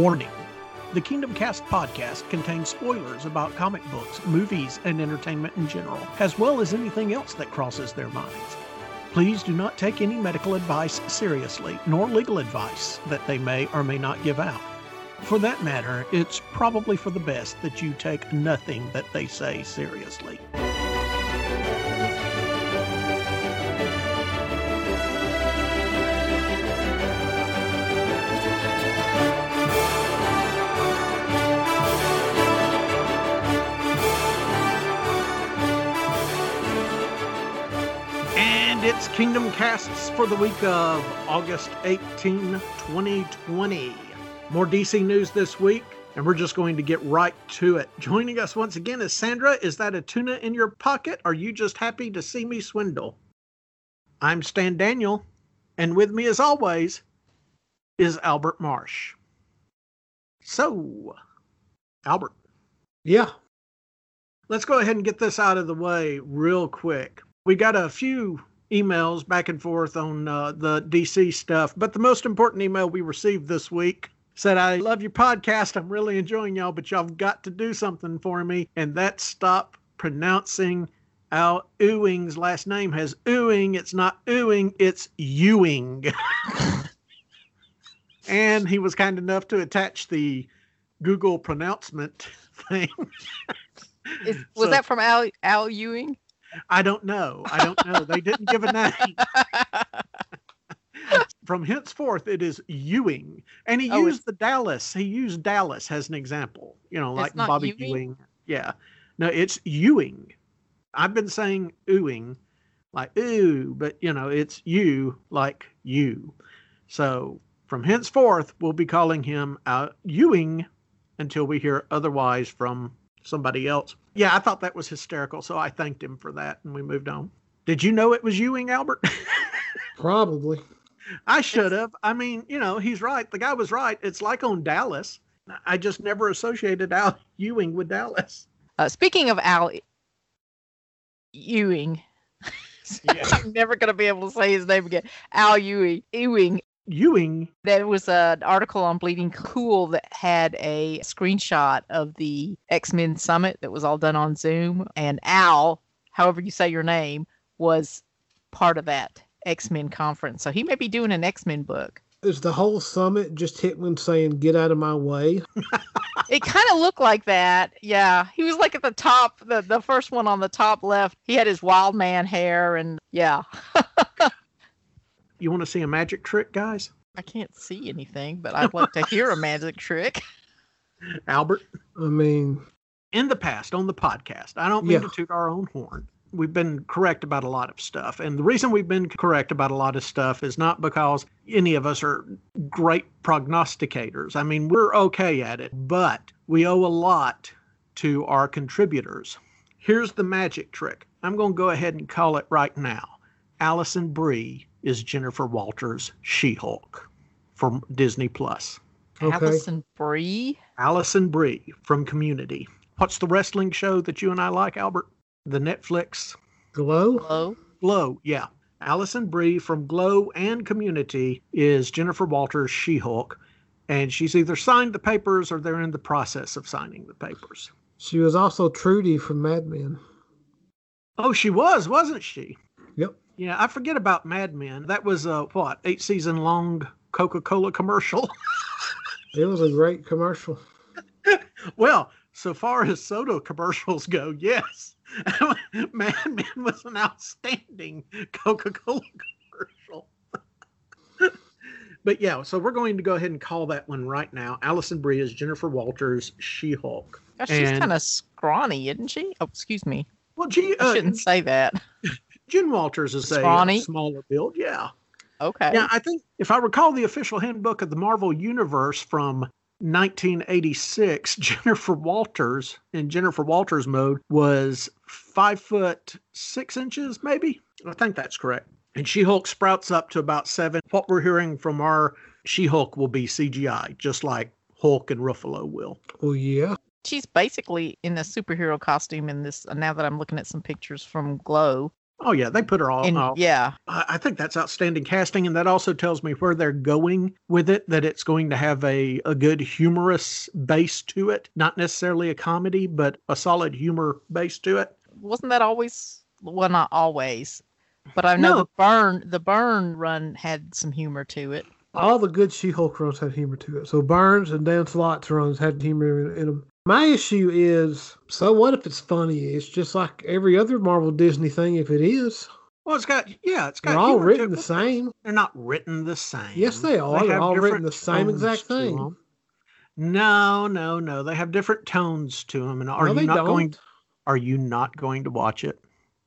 Warning The Kingdom Cast podcast contains spoilers about comic books, movies, and entertainment in general, as well as anything else that crosses their minds. Please do not take any medical advice seriously, nor legal advice that they may or may not give out. For that matter, it's probably for the best that you take nothing that they say seriously. It's Kingdom Casts for the week of August 18, 2020. More DC news this week, and we're just going to get right to it. Joining us once again is Sandra. Is that a tuna in your pocket? Are you just happy to see me swindle? I'm Stan Daniel, and with me, as always, is Albert Marsh. So, Albert, Yeah. let's go ahead and get this out of the way real quick. We got a few emails back and forth on uh, the DC stuff, but the most important email we received this week said, I love your podcast. I'm really enjoying y'all, but y'all have got to do something for me, and that's stop pronouncing Al Ewing's last name has Ewing. It's not Ewing, it's Ewing. and he was kind enough to attach the Google pronouncement thing. Is, was So- that from Al Al Ewing? I don't know. I don't know. They didn't give a name. From henceforth, it is Ewing, and he Oh, used the Dallas. He used Dallas as an example. You know, like Bobby Ewing? Ewing. Yeah, no, it's Ewing. I've been saying Ewing, like ooh, but you know, it's you, like you. So from henceforth, we'll be calling him uh, Ewing until we hear otherwise from somebody else. Yeah, I thought that was hysterical, so I thanked him for that, and we moved on. Did you know it was Ewing, Albert? Probably. I should have. I mean, you know, he's right. The guy was right. It's like on Dallas. I just never associated Al Ewing with Dallas. Uh, speaking of Al Ewing, Yeah. I'm never gonna be able to say his name again. Al Ewing. Ewing. Ewing. There was an article on Bleeding Cool that had a screenshot of the X Men Summit that was all done on Zoom, and Al, however you say your name, was part of that X Men conference. So he may be doing an X Men book. Is the whole summit just Hickman saying, get out of my way? It kind of looked like that. Yeah. He was like at the top, the, the first one on the top left. He had his wild man hair and yeah. You want to see a magic trick, guys? I can't see anything, but I'd like to hear a magic trick. Albert? I mean, in the past on the podcast, I don't mean Yeah. to toot our own horn. We've been correct about a lot of stuff. And the reason we've been correct about a lot of stuff is not because any of us are great prognosticators. I mean, we're okay at it, but we owe a lot to our contributors. Here's the magic trick. I'm going to go ahead and call it right now. Alison Brie is Jennifer Walters' She Hulk from Disney Plus. Okay. Alison Brie. Alison Brie from Community. What's the wrestling show that you and I like, Albert? The Netflix glow? Hello. Glow. Yeah. Alison Brie from Glow and Community is Jennifer Walters' She Hulk. And she's either signed the papers or they're in the process of signing the papers. She was also Trudy from Mad Men. Oh, she was, wasn't she? Yep. Yeah, I forget about Mad Men. That was a, what, eight season long Coca Cola commercial? It was a great commercial. Well, so far as soda commercials go, yes. Mad Men was an outstanding Coca Cola commercial. but yeah, so we're going to go ahead and call that one right now. Alison Brie is Jennifer Walters' She Hulk. She's And- kind of scrawny, isn't she? Oh, excuse me. Well, G, I uh, shouldn't say that. Jen Walters is a, uh, smaller build. Yeah. Okay. Yeah, I think if I recall the official handbook of the Marvel Universe from 1986, Jennifer Walters in Jennifer Walters mode was five foot six inches, maybe. I think that's correct. And She Hulk sprouts up to about seven. What we're hearing from our She Hulk will be CGI, just like Hulk and Ruffalo will. Oh, yeah. She's basically in a superhero costume in this. Now that I'm looking at some pictures from Glow, Oh yeah, they put her all. And oh, yeah, I I think that's outstanding casting, and that also tells me where they're going with it. That it's going to have a a good humorous base to it, not necessarily a comedy, but a solid humor base to it. wasn't that always? Well, not always, but I know No. the Byrne the Byrne run had some humor to it. All the good She-Hulk runs had humor to it. So Byrne's and Dan Slott's runs had humor in, in them. My issue is, so what if it's funny? It's just like every other Marvel Disney thing. If it is, Well, it's got yeah, it's got. they're all written it. the same. They're not written the same. Yes, they are. They're all written the same exact thing. No, no, no. They have different tones to them. And are no, you they not don't. going? Are you not going to watch it?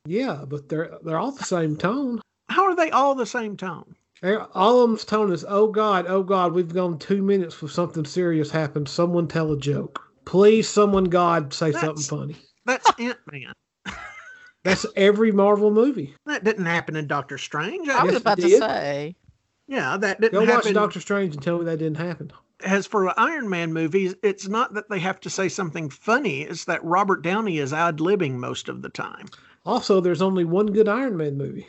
Yeah, but they're they're all the same tone. How are they all the same tone? They're- All of them's tone is, "Oh God, oh God, we've gone two minutes with something serious happened. Someone tell a joke, please. Someone, God, say something funny." That's Ant Man. That's every Marvel movie. That didn't happen in Doctor Strange. I was about to say. yeah, that didn't happen. Go watch. Doctor Strange and tell me that didn't happen. As for Iron Man movies, it's not that they have to say something funny. It's that Robert Downey is ad libbing most of the time. Also, there's only one good Iron Man movie.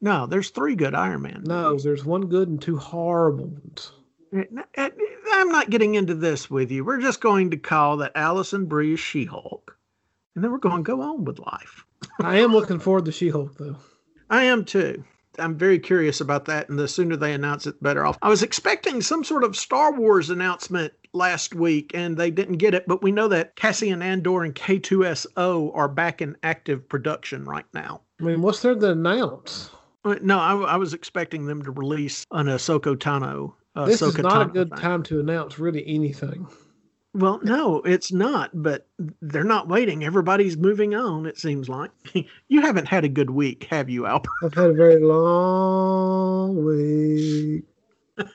No, there's three good Iron Man. No, movies. there's one good and two horrible ones. Uh, I'm not getting into this with you. We're just going to call that Alison Brie is She-Hulk, and then we're going to go on with life. I am looking forward to She-Hulk though. I am too. I'm very curious about that, and the sooner they announce it, the better off. I was expecting some sort of Star Wars announcement last week, and they didn't get it, but we know that Cassian Andor and K2SO are back in active production right now. I mean, what's there to announce? Uh, No, I, I was expecting them to release an Ahsoka Tano. Uh, this is Ahsoka not a good thing. time to announce really anything. Well, no, it's not, but they're not waiting. Everybody's moving on, it seems like. you haven't had a good week, have you, Albert? I've had a very long week.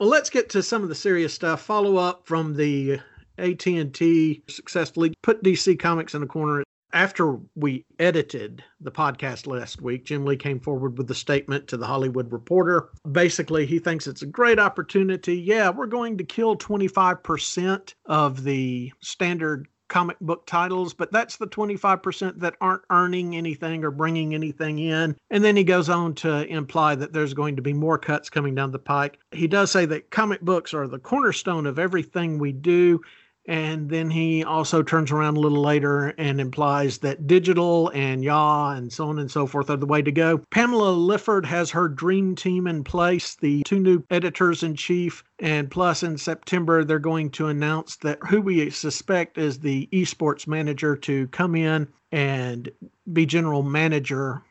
Well, let's get to some of the serious stuff. Follow up from the AT&T successfully put DC Comics in a corner. After we edited the podcast last week, Jim Lee came forward with a statement to the Hollywood Reporter. Basically, he thinks it's a great opportunity. Yeah, we're going to kill 25% of the standard comic book titles, but that's the 25% that aren't earning anything or bringing anything in. And then he goes on to imply that there's going to be more cuts coming down the pike. He does say that comic books are the cornerstone of everything we do. And then he also turns around a little later and implies that digital and YA and so on and so forth are the way to go. Pamela Lifford has her dream team in place, the two new editors in chief. And plus, in September, they're going to announce that who we suspect is the esports manager to come in and be general manager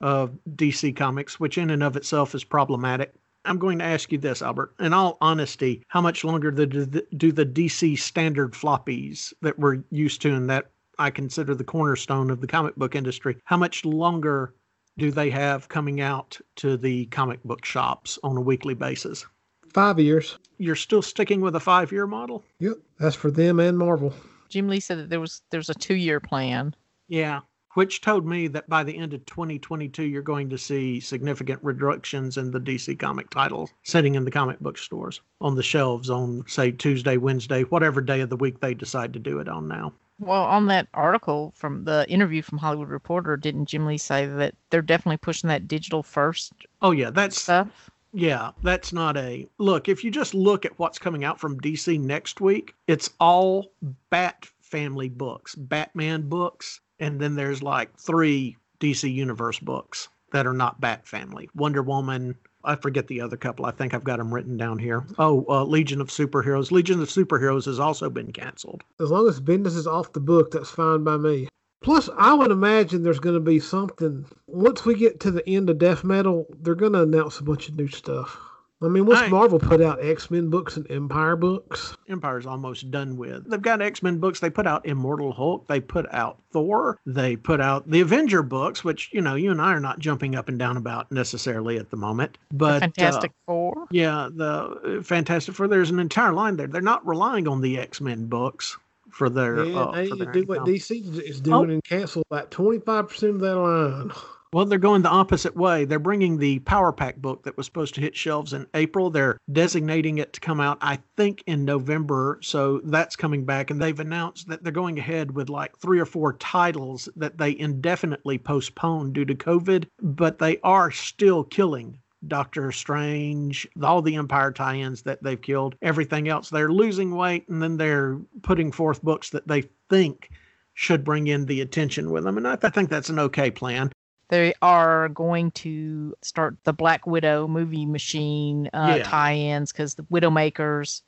of DC Comics, which in and of itself is problematic. I'm going to ask you this, Albert. In all honesty, how much longer do the, do the DC standard floppies that we're used to and that I consider the cornerstone of the comic book industry, how much longer do they have coming out to the comic book shops on a weekly basis? Five years. You're still sticking with a five year model? Yep, that's for them and Marvel. Jim Lee said that there was there's a two year plan. Yeah. Which told me that by the end of 2022, you're going to see significant reductions in the DC comic titles sitting in the comic book stores on the shelves on, say, Tuesday, Wednesday, whatever day of the week they decide to do it on now. Well, on that article from the interview from Hollywood Reporter, didn't Jim Lee say that they're definitely pushing that digital first Oh, yeah, that's stuff? Yeah, that's not a look. If you just look at what's coming out from DC next week, it's all Bat family books, Batman books, and then there's like three DC Universe books that are not Bat family. Wonder Woman. I forget the other couple. I think I've got them written down here. Oh, uh, Legion of Superheroes. Legion of Superheroes has also been canceled. As long as business is off the book, that's fine by me. Plus, I would imagine there's going to be something. Once we get to the end of Death Metal, they're going to announce a bunch of new stuff. I mean, what's I- Marvel put out X Men books and Empire books, Empire's almost done with. They've got X Men books. They put out Immortal Hulk. They put out Thor. They put out the Avenger books, which you know you and I are not jumping up and down about necessarily at the moment. But uh, Fantastic Four. yeah, the uh, Fantastic Four. There's an entire line there. They're not relying on the X Men books for their. yeah, uh, they for their do what. DC is doing and cancel about 25% of that line. Well, they're going the opposite way. They're bringing the Power Pack book that was supposed to hit shelves in April. They're designating it to come out, I think, in November. So that's coming back. And they've announced that they're going ahead with like three or four titles that they indefinitely postponed due to COVID, but they are still killing Doctor Strange, all the Empire tie ins that they've killed, everything else. They're losing weight and then they're putting forth books that they think should bring in the attention with them. And I, I think that's an okay plan. They are going to start the Black Widow movie machine uh, Yeah. tie-ins because the Widowmakers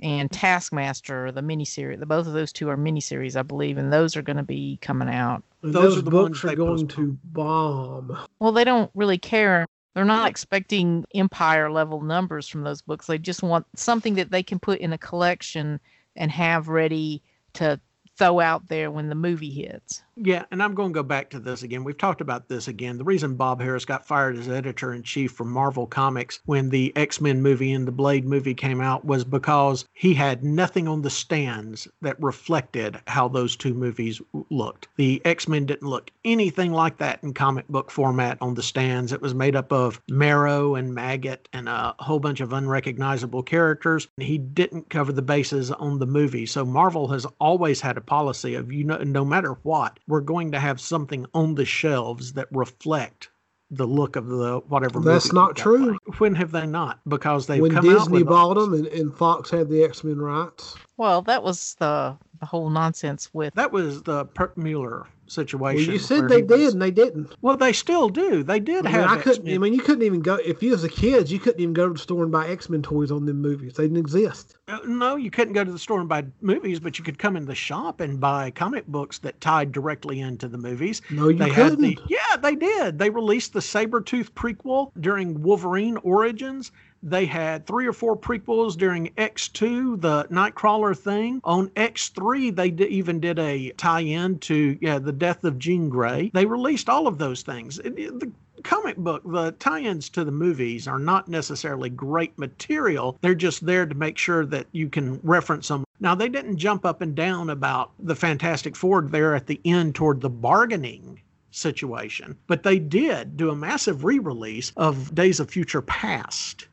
and Taskmaster, the miniseries, the both of those two are miniseries, I believe, and those are going to be coming out. Those those, are the ones books are going postponed. to bomb. Well, they don't really care. They're not expecting empire level numbers from those books. They just want something that they can put in a collection and have ready to throw out there when the movie hits. Yeah, and I'm going to go back to this again. We've talked about this again. The reason Bob Harras got fired as editor in chief from Marvel Comics when the X Men movie and the Blade movie came out was because he had nothing on the stands that reflected how those two movies looked. The X Men didn't look anything like that in comic book format on the stands. It was made up of Marrow and Maggot and a whole bunch of unrecognizable characters. He didn't cover the bases on the movie. So Marvel has always had a policy of you know no matter what, we're going to have something on the shelves that reflect the look of the whatever. That's movie not true. playing. When have they not? Because they've when come out Disney with bought them and, and Fox had the X Men rights. Well, that was the the whole nonsense with That was the Perlmutter Well, situation. you said they he was- did and they didn't. Well, they still do. They did I mean, have. I couldn't. I X-Men. mean, you couldn't even go if you was a kid. You couldn't even go to the store and buy X Men toys on them movies. They didn't exist. Uh, No, you couldn't go to the store and buy movies, but you could come in the shop and buy comic books that tied directly into the movies. No, you they couldn't. had the yeah, they did. They released the Sabretooth prequel during Wolverine Origins. They had three or four prequels during X2, the Nightcrawler thing. On X3, they d- even did a tie-in to yeah, the death of Jean Grey. They released all of those things. It- it- the comic book, the tie-ins to the movies are not necessarily great material. They're just there to make sure that you can reference them. Now, they didn't jump up and down about the Fantastic Four there at the end toward the bargaining situation, but they did do a massive re-release of Days of Future Past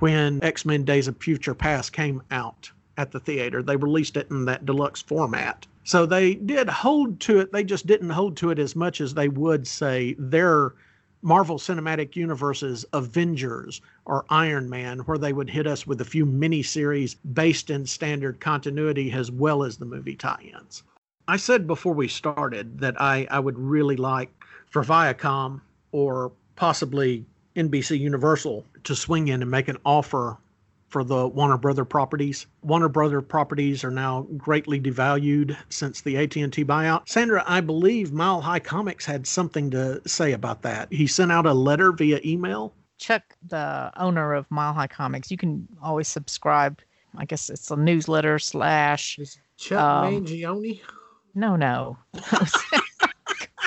when X-Men Days of Future Past came out at the theater. They released it in that deluxe format. So they did hold to it. They just didn't hold to it as much as they would say their Marvel Cinematic Universe's Avengers or Iron Man, where they would hit us with a few miniseries based in standard continuity as well as the movie tie ins. I said before we started that I, I would really like for Viacom or possibly NBC Universal to swing in and make an offer for the Warner Brother properties. Warner Brother properties are now greatly devalued since the AT&T buyout. Sandra, I believe Mile High Comics had something to say about that. He sent out a letter via email. Chuck, the owner of Mile High Comics. You can always subscribe. I guess it's a newsletter slash. Is Chuck Um, Mangione? No, no.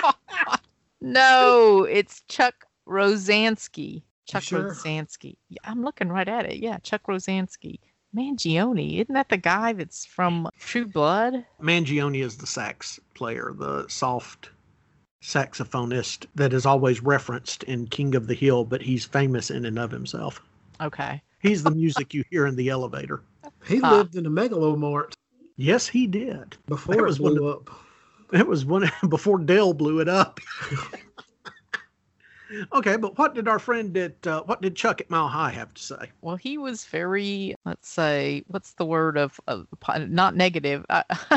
no, it's Chuck Rozanski. Chuck sure? Rozanski. I'm looking right at it. Yeah, Chuck Rozanski. Mangione, isn't that the guy that's from True Blood? Mangione is the sax player, the soft saxophonist that is always referenced in King of the Hill, but he's famous in and of himself. Okay. He's the music you hear in the elevator. He Ah. lived in a Mega Lo Mart Yes, he did. before That it was one blew up. It was one before Dell blew it up. Okay, but what did our friend at uh, what did Chuck at Mile High have to say? Well, he was very, let's say, what's the word of, of not negative.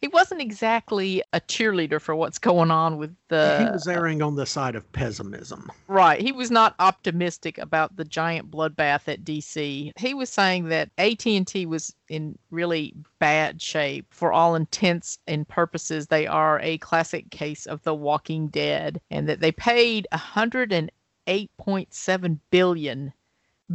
he wasn't exactly a cheerleader for what's going on with the. he was erring on the side of pessimism. Right. He was not optimistic about the giant bloodbath at DC. He was saying that AT&T was in really bad shape. For all intents and purposes, they are a classic case of the Walking Dead and that they paid 108.7 billion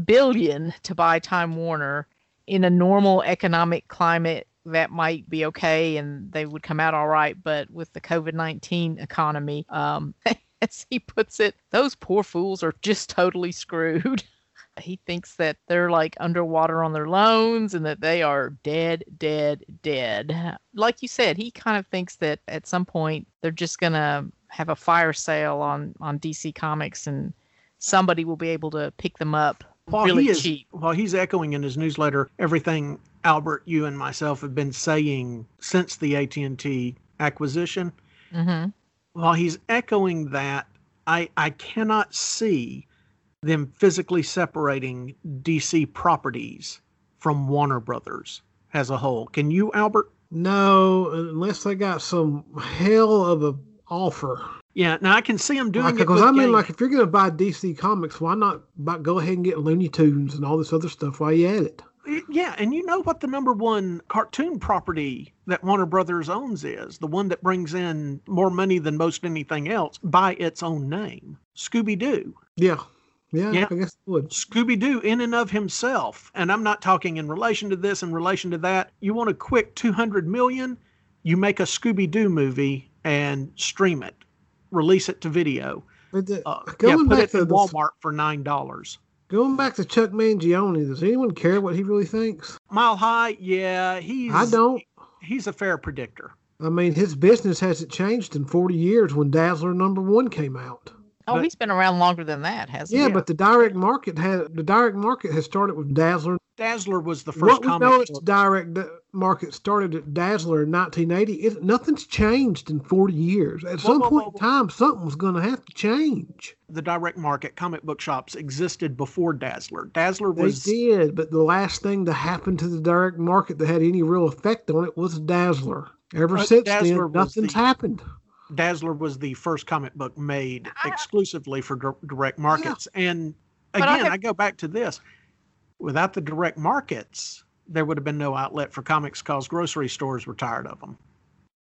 billion to buy Time Warner in a normal economic climate that might be okay and they would come out all right but with the covid-19 economy um as he puts it, those poor fools are just totally screwed. he thinks that they're like underwater on their loans and that they are dead, dead, dead. Like you said, he kind of thinks that at some point they're just going to have a fire sale on on DC Comics, and somebody will be able to pick them up while really he is, cheap. While he's echoing in his newsletter everything Albert, you and myself have been saying since the AT&T acquisition. hmm While he's echoing that, I I cannot see them physically separating DC properties from Warner Brothers as a whole. Can you, Albert? No, unless they got some hell of a offer. Yeah. Now I can see him doing it Because I mean, like, if you're going to buy DC Comics, why not buy, go ahead and get Looney Tunes and all this other stuff while you at it? Yeah, and you know what the number one cartoon property that Warner Brothers owns is? The one that brings in more money than most anything else by its own name Scooby Doo. Yeah, yeah, Yeah. I guess it would. Scooby Doo, in and of himself, and I'm not talking in relation to this, in relation to that. You want a quick 200 million, you make a Scooby Doo movie and stream it, release it to video. The, Uh, yeah, put it to in Walmart for $9. going back to Chuck Mangione, does anyone care what he really thinks? Mile High, yeah, he's I don't. he's a fair predictor. I mean, his business hasn't changed in 40 years when Dazzler number one came out. Oh, But- he's been around longer than that, hasn't Yeah, he? Yeah, but the direct market had the direct market has started with Dazzler. Dazzler was the first What we comic know its book. direct market started at Dazzler in 1980. It, nothing's changed in 40 years. At Whoa, some whoa, point whoa, in time, something was going to have to change. the direct market comic book shops existed before Dazzler. Dazzler was. They did, but the last thing to happen to the direct market that had any real effect on it was Dazzler. Ever But since Dazzler then, nothing's the- happened. Dazzler was the first comic book made I- exclusively for dir- direct markets. And But I again, have- I go back to this. Without the direct markets, there would have been no outlet for comics because grocery stores were tired of them.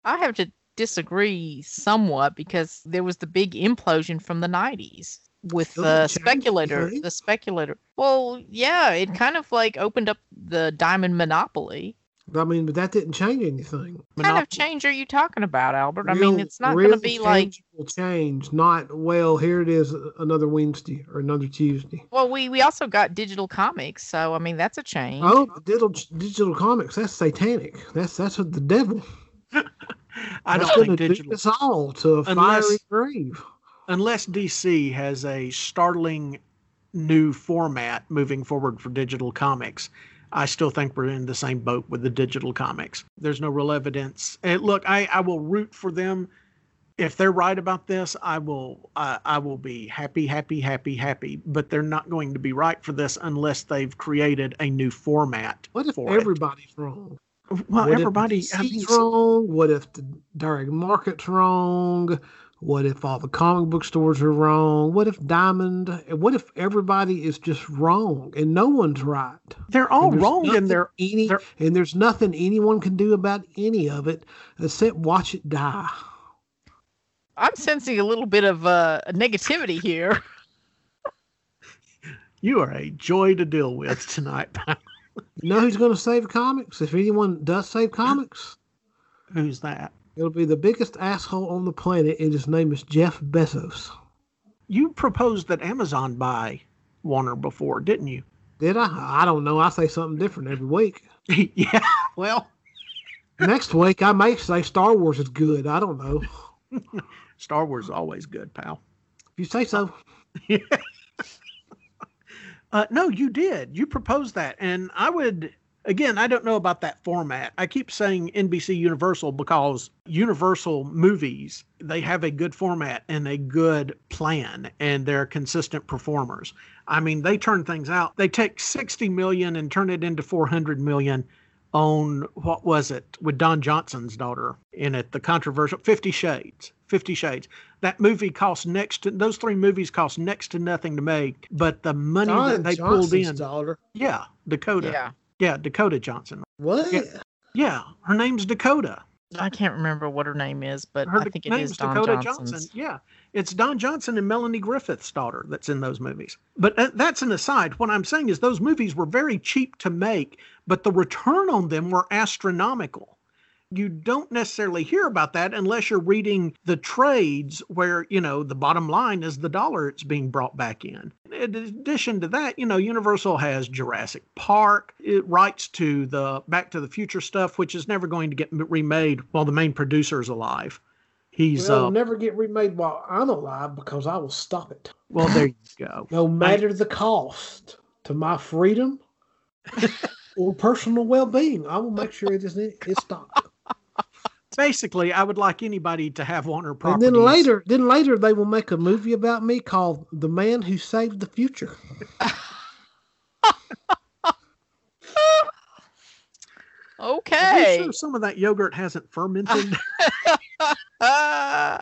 I have to disagree somewhat because there was the big implosion from the 90s with Doesn't the speculator. The speculator. Well, yeah, it kind of like opened up the diamond monopoly. I mean, but that didn't change anything. What kind Monop- of change are you talking about, Albert? I mean, it's not real going to be like. tangible change. Not well. Here it is, another Wednesday or another Tuesday. Well, we we also got digital comics, so I mean that's a change. Oh, digital digital comics. That's satanic. That's that's what the devil. I that's don't gonna think digital, do us all to a Unless- fiery grave. unless DC has a startling new format moving forward for digital comics, I still think we're in the same boat with the digital comics. There's no real evidence. And look, I, I will root for them. If they're right about this, I will uh, I will be happy, happy, happy, happy. But they're not going to be right for this unless they've created a new format. What if for it. everybody's wrong? Well, what everybody. if I mean, wrong? What if the direct market's wrong? What if all the comic book stores are wrong? What if Diamond? What if everybody is just wrong and no one's right? they're all And wrong, and they're any, they're- and there's nothing anyone can do about any of it except watch it die. I'm sensing a little bit of uh, negativity here. you are a joy to deal with tonight. You know who's going to save comics? If anyone does save comics, Who's that? It'll be the biggest asshole on the planet, and his name is Jeff Bezos. You proposed that Amazon buy Warner before, didn't you? Did I? I don't know. I say something different every week. yeah. Well, Next week, I may say Star Wars is good. I don't know. Star Wars is always good, pal. If you say so. Uh, no, you did. You proposed that, and I would. Again, I don't know about that format. I keep saying NBC Universal because Universal movies, they have a good format and a good plan and they're consistent performers. I mean, they turn things out. They take 60 million and turn it into 400 million on what was it with Don Johnson's daughter in it, the controversial 50 Shades. 50 Shades. That movie cost next to those three movies cost next to nothing to make, but the money Don that they pulled Johnson's in, daughter. yeah, Dakota. Yeah. Yeah, Dakota Johnson. What? Yeah. Yeah, her name's Dakota. I can't remember what her name is, but Her I think it name's is Don Dakota Johnson's. Johnson. Yeah, it's Don Johnson and Melanie Griffith's daughter that's in those movies. But uh, that's an aside. What I'm saying is those movies were very cheap to make, but the return on them were astronomical. You don't necessarily hear about that unless you're reading the trades where, you know, the bottom line is the dollar it's being brought back in. In addition to that, you know, Universal has Jurassic Park. It writes to the Back to the Future stuff, which is never going to get remade while the main producer is alive He's Well, uh, it'll never get remade while I'm alive because I will stop it. well. There you go. No matter the cost to my freedom or personal well being, I will make sure it is it's stopped. Basically, I would like anybody to have Warner And properties. then later, then later they will make a movie about me called "The Man Who Saved the Future." Are we Okay. sure some of that yogurt hasn't fermented? Oh.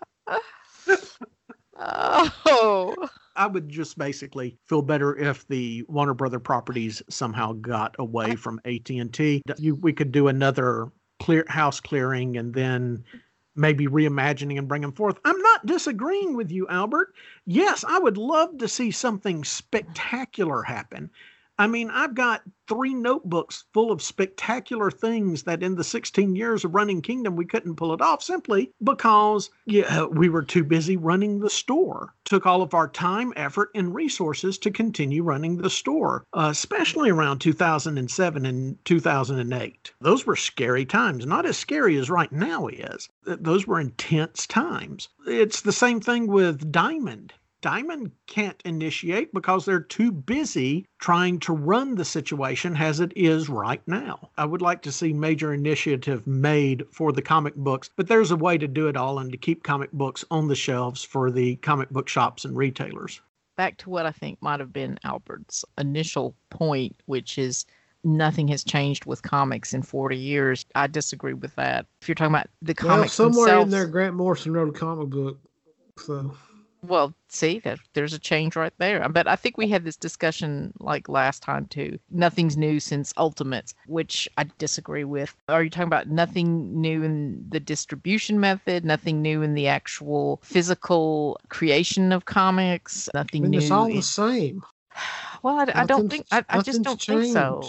I would just basically feel better if the Warner Brother properties somehow got away from AT and T. You, we could do another clear house clearing and then maybe reimagining and bring them forth. I'm not disagreeing with you, Albert. Yes, I would love to see something spectacular happen. I mean, I've got three notebooks full of spectacular things that in the 16 years of running Kingdom, we couldn't pull it off simply because yeah, we were too busy running the store. Took all of our time, effort, and resources to continue running the store, especially around 2007 and 2008. Those were scary times. Not as scary as right now is. Those were intense times. It's the same thing with Diamond. Diamond can't initiate because they're too busy trying to run the situation as it is right now. I would like to see major initiative made for the comic books, but there's a way to do it all and to keep comic books on the shelves for the comic book shops and retailers. Back to what I think might have been Albert's initial point, which is nothing has changed with comics in 40 years. I disagree with that. If you're talking about the Well, comics somewhere themselves, in there, Grant Morrison wrote a comic book. So Well, see that there's a change right there. But I think we had this discussion like last time too. Nothing's new since Ultimates, which I disagree with. Are you talking about nothing new in the distribution method? Nothing new in the actual physical creation of comics? I Nothing mean, new. it's all in- the same. well, I, I don't think. I, I just don't think so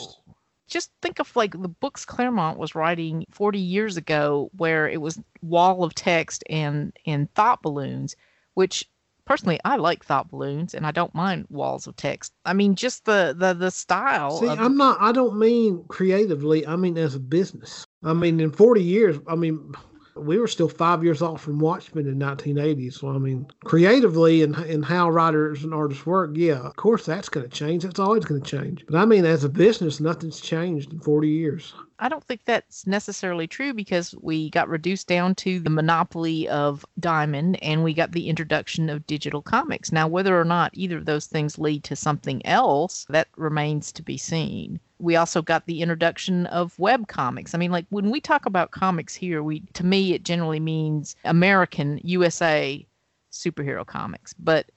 just think of like the books Claremont was writing 40 years ago where it was wall of text and and thought balloons which personally I like thought balloons and I don't mind walls of text I mean just the the the style See, I'm not. I don't mean creatively. I mean as a business. I mean, in 40 years. I mean, we were still five years off from Watchmen in 1980. So I mean, creatively and and how writers and artists work. Yeah, of course that's going to change. That's always going to change. But I mean, as a business, nothing's changed in 40 years. I don't think that's necessarily true because we got reduced down to the monopoly of Diamond and we got the introduction of digital comics. Now, whether or not either of those things lead to something else, that remains to be seen. We also got the introduction of web comics. I mean, like when we talk about comics here, we to me it generally means American USA superhero comics, but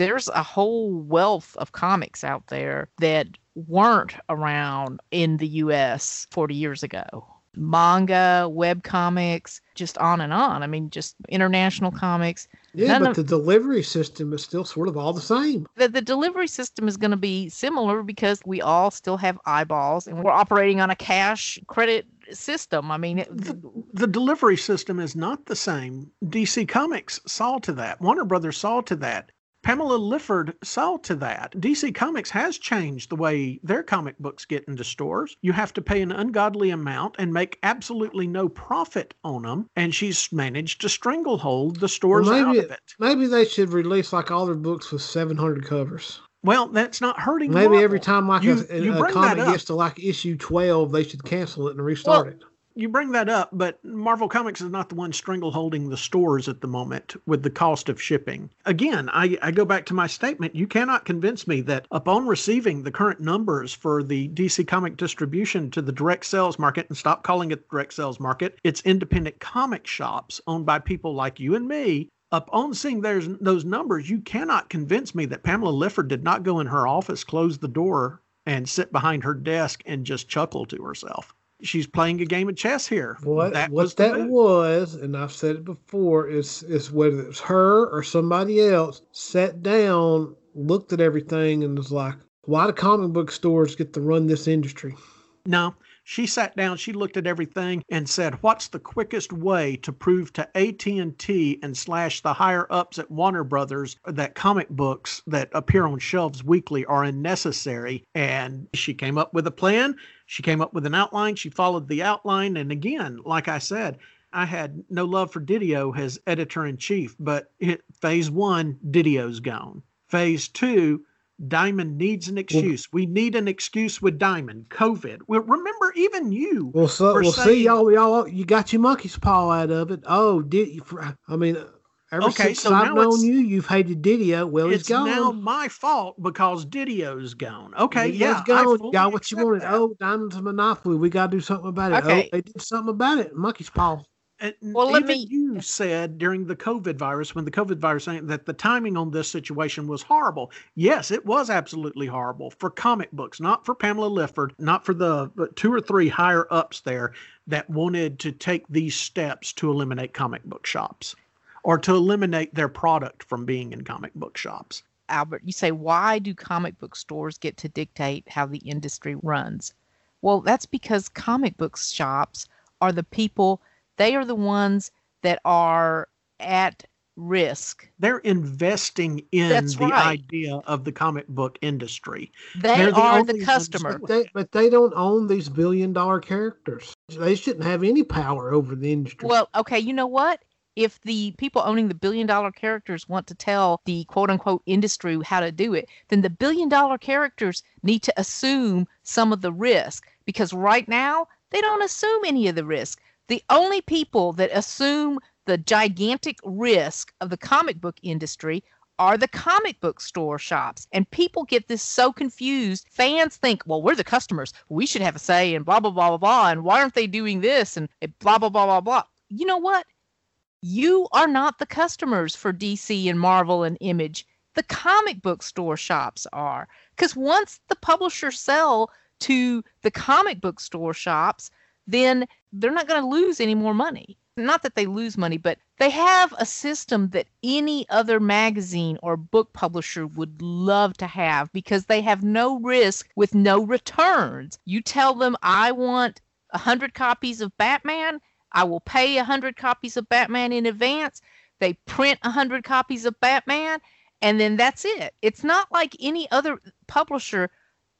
there's a whole wealth of comics out there that weren't around in the US 40 years ago. Manga, web comics, just on and on. I mean, just international comics. Yeah, None but of- the delivery system is still sort of all the same. The, the delivery system is going to be similar because we all still have eyeballs and we're operating on a cash credit system. I mean, it, The delivery system is not the same. DC Comics saw to that. Warner Brothers saw to that. Pamela Lifford saw to that. DC Comics has changed the way their comic books get into stores. You have to pay an ungodly amount and make absolutely no profit on them, and she's managed to stranglehold the stores Well, out maybe of it. maybe they should release like all their books with 700 covers. Well, that's not hurting. Maybe every time like You- a, you a comic gets to like issue 12, they should cancel it and restart it. You bring that up, but Marvel Comics is not the one strangle holding the stores at the moment with the cost of shipping. Again, I, I go back to my statement. You cannot convince me that upon receiving the current numbers for the DC comic distribution to the direct sales market, and stop calling it the direct sales market, it's independent comic shops owned by people like you and me. Upon seeing there's those numbers, you cannot convince me that Pamela Lifford did not go in her office, close the door, and sit behind her desk and just chuckle to herself. She's playing a game of chess here. What That what was that move. was, and I've said it before, is is whether it's her or somebody else sat down, looked at everything, and was like, "Why do comic book stores get to run this industry?" No, she sat down, she looked at everything and said, "What's the quickest way to prove to AT&T and slash the higher ups at Warner Brothers that comic books that appear on shelves weekly are unnecessary?" And she came up with a plan. She came up with an outline. She followed the outline, and again, like I said, I had no love for Didio as editor in chief, but it, phase one, Didio's gone. Phase two, Diamond needs an excuse. we need an excuse with Diamond. COVID. Well, remember, even you. Well, so we'll saying- see y'all. Y'all, you got your monkey's paw out of it. Oh, did you? I mean, ever Okay, since so I've now known it's- you, you've hated Didio. Well, he's it's gone. now my fault because Didio's gone. Okay, Didio's yeah, I gone. fully Got what you wanted. that. Oh, Diamond's a monopoly. We got to do something about it. Oh, okay. Oh, they did something about it. Monkey's paw. And Well, let even me- You said during the COVID virus, when the COVID virus, saying that the timing on this situation was horrible. Yes, it was absolutely horrible for comic books, not for Pamela Lifford, not for the the two or three higher ups there that wanted to take these steps to eliminate comic book shops or to eliminate their product from being in comic book shops. Albert, you say, why do comic book stores get to dictate how the industry runs? Well, that's because comic book shops are the people, they are the ones that are at risk. They're investing in That's the right. idea of the comic book industry. They They're the are the customer. But they, but they don't own these billion dollar characters. They shouldn't have any power over the industry. Well, okay, you know what? If the people owning the billion dollar characters want to tell the quote unquote industry how to do it, then the billion dollar characters need to assume some of the risk because right now they don't assume any of the risk. The only people that assume the gigantic risk of the comic book industry are the comic book store shops. And people get this so confused. Fans think, well, we're the customers. We should have a say and blah, blah, blah, blah, blah. And why aren't they doing this? And blah, blah, blah, blah, blah. You know what? You are not the customers for DC and Marvel and Image. The comic book store shops are. Because once the publishers sell to the comic book store shops, then they're not going to lose any more money. Not that they lose money, but they have a system that any other magazine or book publisher would love to have because they have no risk with no returns. You tell them, I want 100 copies of Batman, I will pay 100 copies of Batman in advance. They print 100 copies of Batman, and then that's it. It's not like any other publisher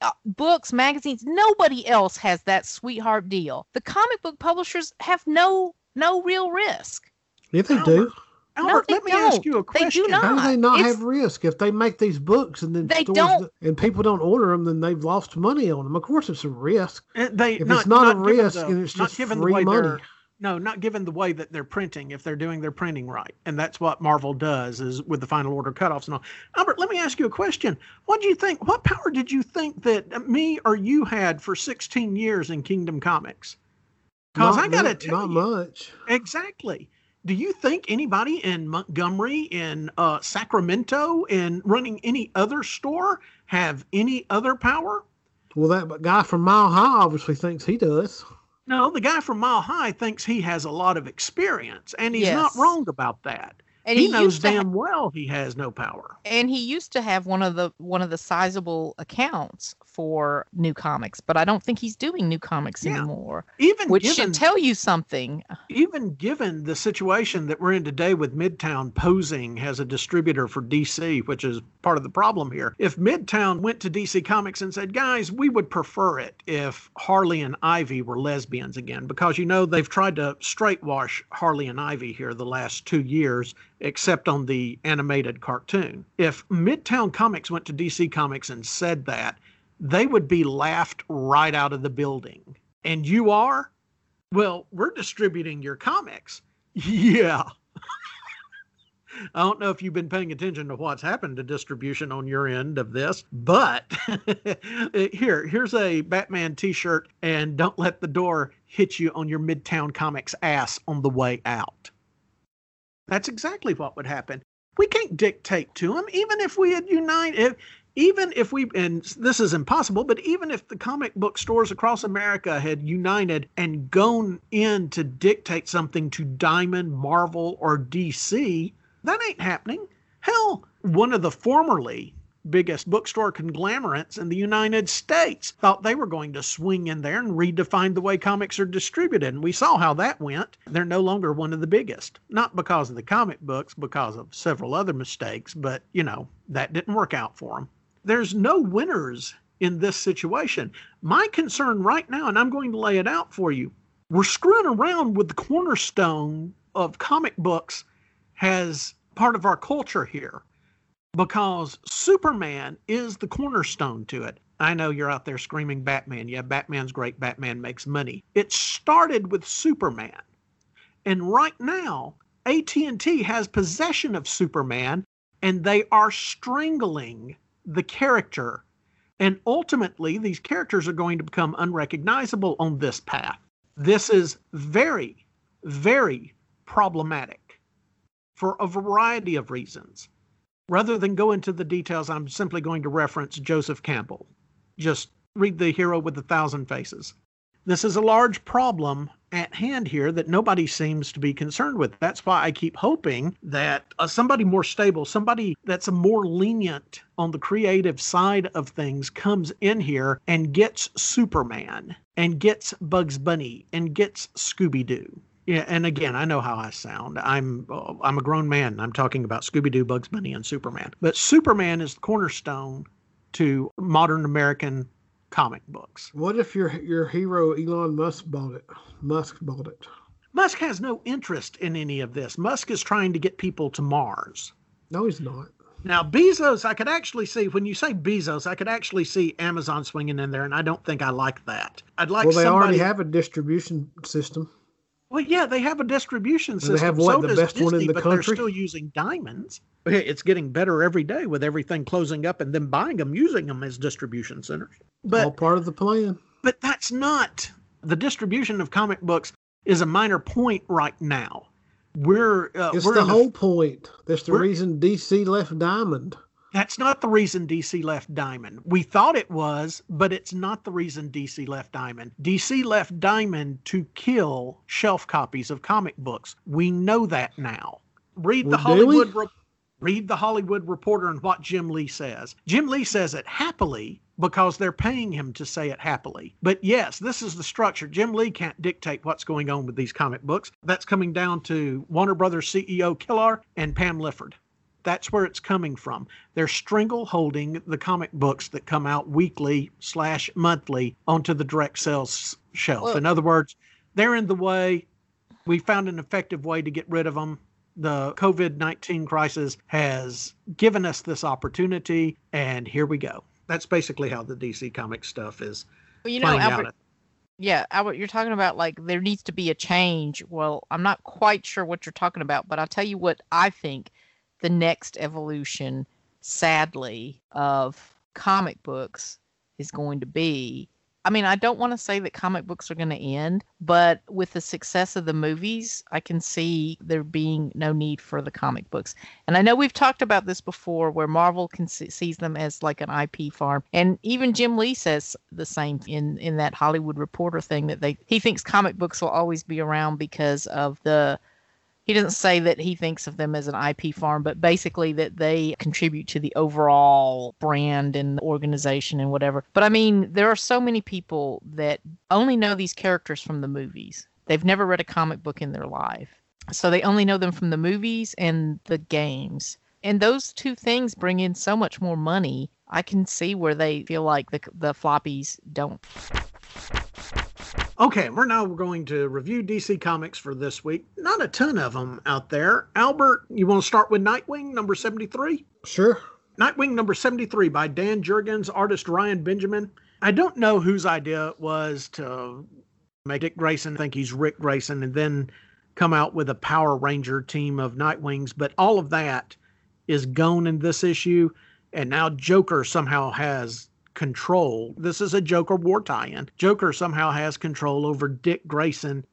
uh, books, magazines, nobody else has that sweetheart deal. The comic book publishers have no no real risk. if they Albert, do, Albert, they let me ask don't. you a They do question. not. how do they not It's- have risk if they make these books and then They stores don't- and people don't order them? Then they've lost money on them. Of course, it's a risk. Uh, They If not, it's not a risk the- and it's not just given free the way money. No, not given the way that they're printing. If they're doing their printing right, and that's what Marvel does is with the final order cutoffs and all. Albert, let me ask you a question. What do you think? What power did you think that me or you had for 16 years in Kingdom Comics? Because Not I got to tell not you, much. Exactly. Do you think anybody in Montgomery, in uh, Sacramento, in running any other store have any other power? Well, that guy from Mile High obviously thinks he does. No, the guy from Mile High thinks he has a lot of experience, and he's not wrong about that. And he, he, knows to ha- damn well he has no power. and he used to have one of the one of the sizable accounts for new comics, but I don't think he's doing new comics Yeah. anymore. Even Which given, should tell you something. even given the situation that we're in today with Midtown posing as a distributor for DC, which is part of the problem here. If Midtown went to DC Comics and said, guys, we would prefer it if Harley and Ivy were lesbians again, because you know they've tried to straight wash Harley and Ivy here the last two years, except on the animated cartoon. If Midtown Comics went to DC Comics and said that, they would be laughed right out of the building. And you are? Well, we're distributing your comics. Yeah. I don't know if you've been paying attention to what's happened to distribution on your end of this, but here, here's a Batman t-shirt and don't let the door hit you on your Midtown Comics ass on the way out. That's exactly what would happen. We can't dictate to them, even if we had united, even if we, and this is impossible, but even if the comic book stores across America had united and gone in to dictate something to Diamond, Marvel, or DC, that ain't happening. Hell, one of the formerly biggest bookstore conglomerates in the United States thought they were going to swing in there and redefine the way comics are distributed. And we saw how that went. They're no longer one of the biggest, not because of the comic books, because of several other mistakes, but you know, that didn't work out for them. There's no winners in this situation. My concern right now, and I'm going to lay it out for you, we're screwing around with the cornerstone of comic books as part of our culture here because Superman is the cornerstone to it. I know you're out there screaming Batman. Yeah, Batman's great. Batman makes money. It started with Superman. And right now, AT&T has possession of Superman and they are strangling the character. And ultimately, these characters are going to become unrecognizable on this path. This is very, very problematic for a variety of reasons. Rather than go into the details, I'm simply going to reference Joseph Campbell. Just read The Hero with a Thousand Faces. This is a large problem at hand here that nobody seems to be concerned with. That's why I keep hoping that uh, somebody more stable, somebody that's more lenient on the creative side of things comes in here and gets Superman and gets Bugs Bunny and gets Scooby Doo. Yeah, and again, I know how I sound. I'm uh, I'm a grown man. I'm talking about Scooby Doo, Bugs Bunny, and Superman. But Superman is the cornerstone to modern American comic books. What if your your hero Elon Musk bought it? Musk bought it. Musk has no interest in any of this. Musk is trying to get people to Mars. No, he's not. Now, Bezos, I could actually see when you say Bezos, I could actually see Amazon swinging in there, and I don't think I like that. I'd like well, they somebody... already have a distribution system. Well, yeah, they have a distribution system. They have what so the best Disney, one in the but country. They're still using diamonds. It's getting better every day with everything closing up and then buying them, using them as distribution centers. But All part of the plan. but that's not the distribution of comic books is a minor point right now. We're uh, It's we're the in a- whole point. That's the reason DC left Diamond. That's not the reason DC left Diamond. We thought it was, but it's not the reason DC left Diamond. DC left Diamond to kill shelf copies of comic books. We know that now. Read the Well, do? Hollywood Re- read the Hollywood Reporter and what Jim Lee says. Jim Lee says it happily because they're paying him to say it happily. But yes, this is the structure. Jim Lee can't dictate what's going on with these comic books. That's coming down to Warner Brothers CEO Kilar and Pam Lifford. That's where it's coming from. They're strangle holding the comic books that come out weekly slash monthly onto the direct sales shelf. Well- in other words, they're in the way. We found an effective way to get rid of them. The COVID 19 crisis has given us this opportunity, and here we go. That's basically how the DC comic stuff is Well, you know, Albert, out. yeah, Albert, you're talking about like there needs to be a change. Well, I'm not quite sure what you're talking about, but I'll tell you what I think the next evolution, sadly, of comic books is going to be. I mean, I don't want to say that comic books are going to end, but with the success of the movies, I can see there being no need for the comic books. And I know we've talked about this before, where Marvel can see, sees them as like an IP farm, and even Jim Lee says the same in in that Hollywood Reporter thing that they he thinks comic books will always be around because of the. He doesn't say that he thinks of them as an IP farm, but basically that they contribute to the overall brand and organization and whatever. But I mean, there are so many people that only know these characters from the movies. They've never read a comic book in their life. So they only know them from the movies and the games. And those two things bring in so much more money. I can see where they feel like the the floppies don't. Okay, we're now going to review DC Comics for this week. Not a ton of them out there. Albert, you want to start with Nightwing, number 73? Sure. Nightwing number 73 by Dan Jurgens, artist Ryan Benjamin. I don't know whose idea it was to make Dick Grayson think he's Rick Grayson and then come out with a Power Ranger team of Nightwings, but all of that is gone in this issue. And now Joker somehow has control. This is a Joker war tie in. Joker somehow has control over Dick Grayson.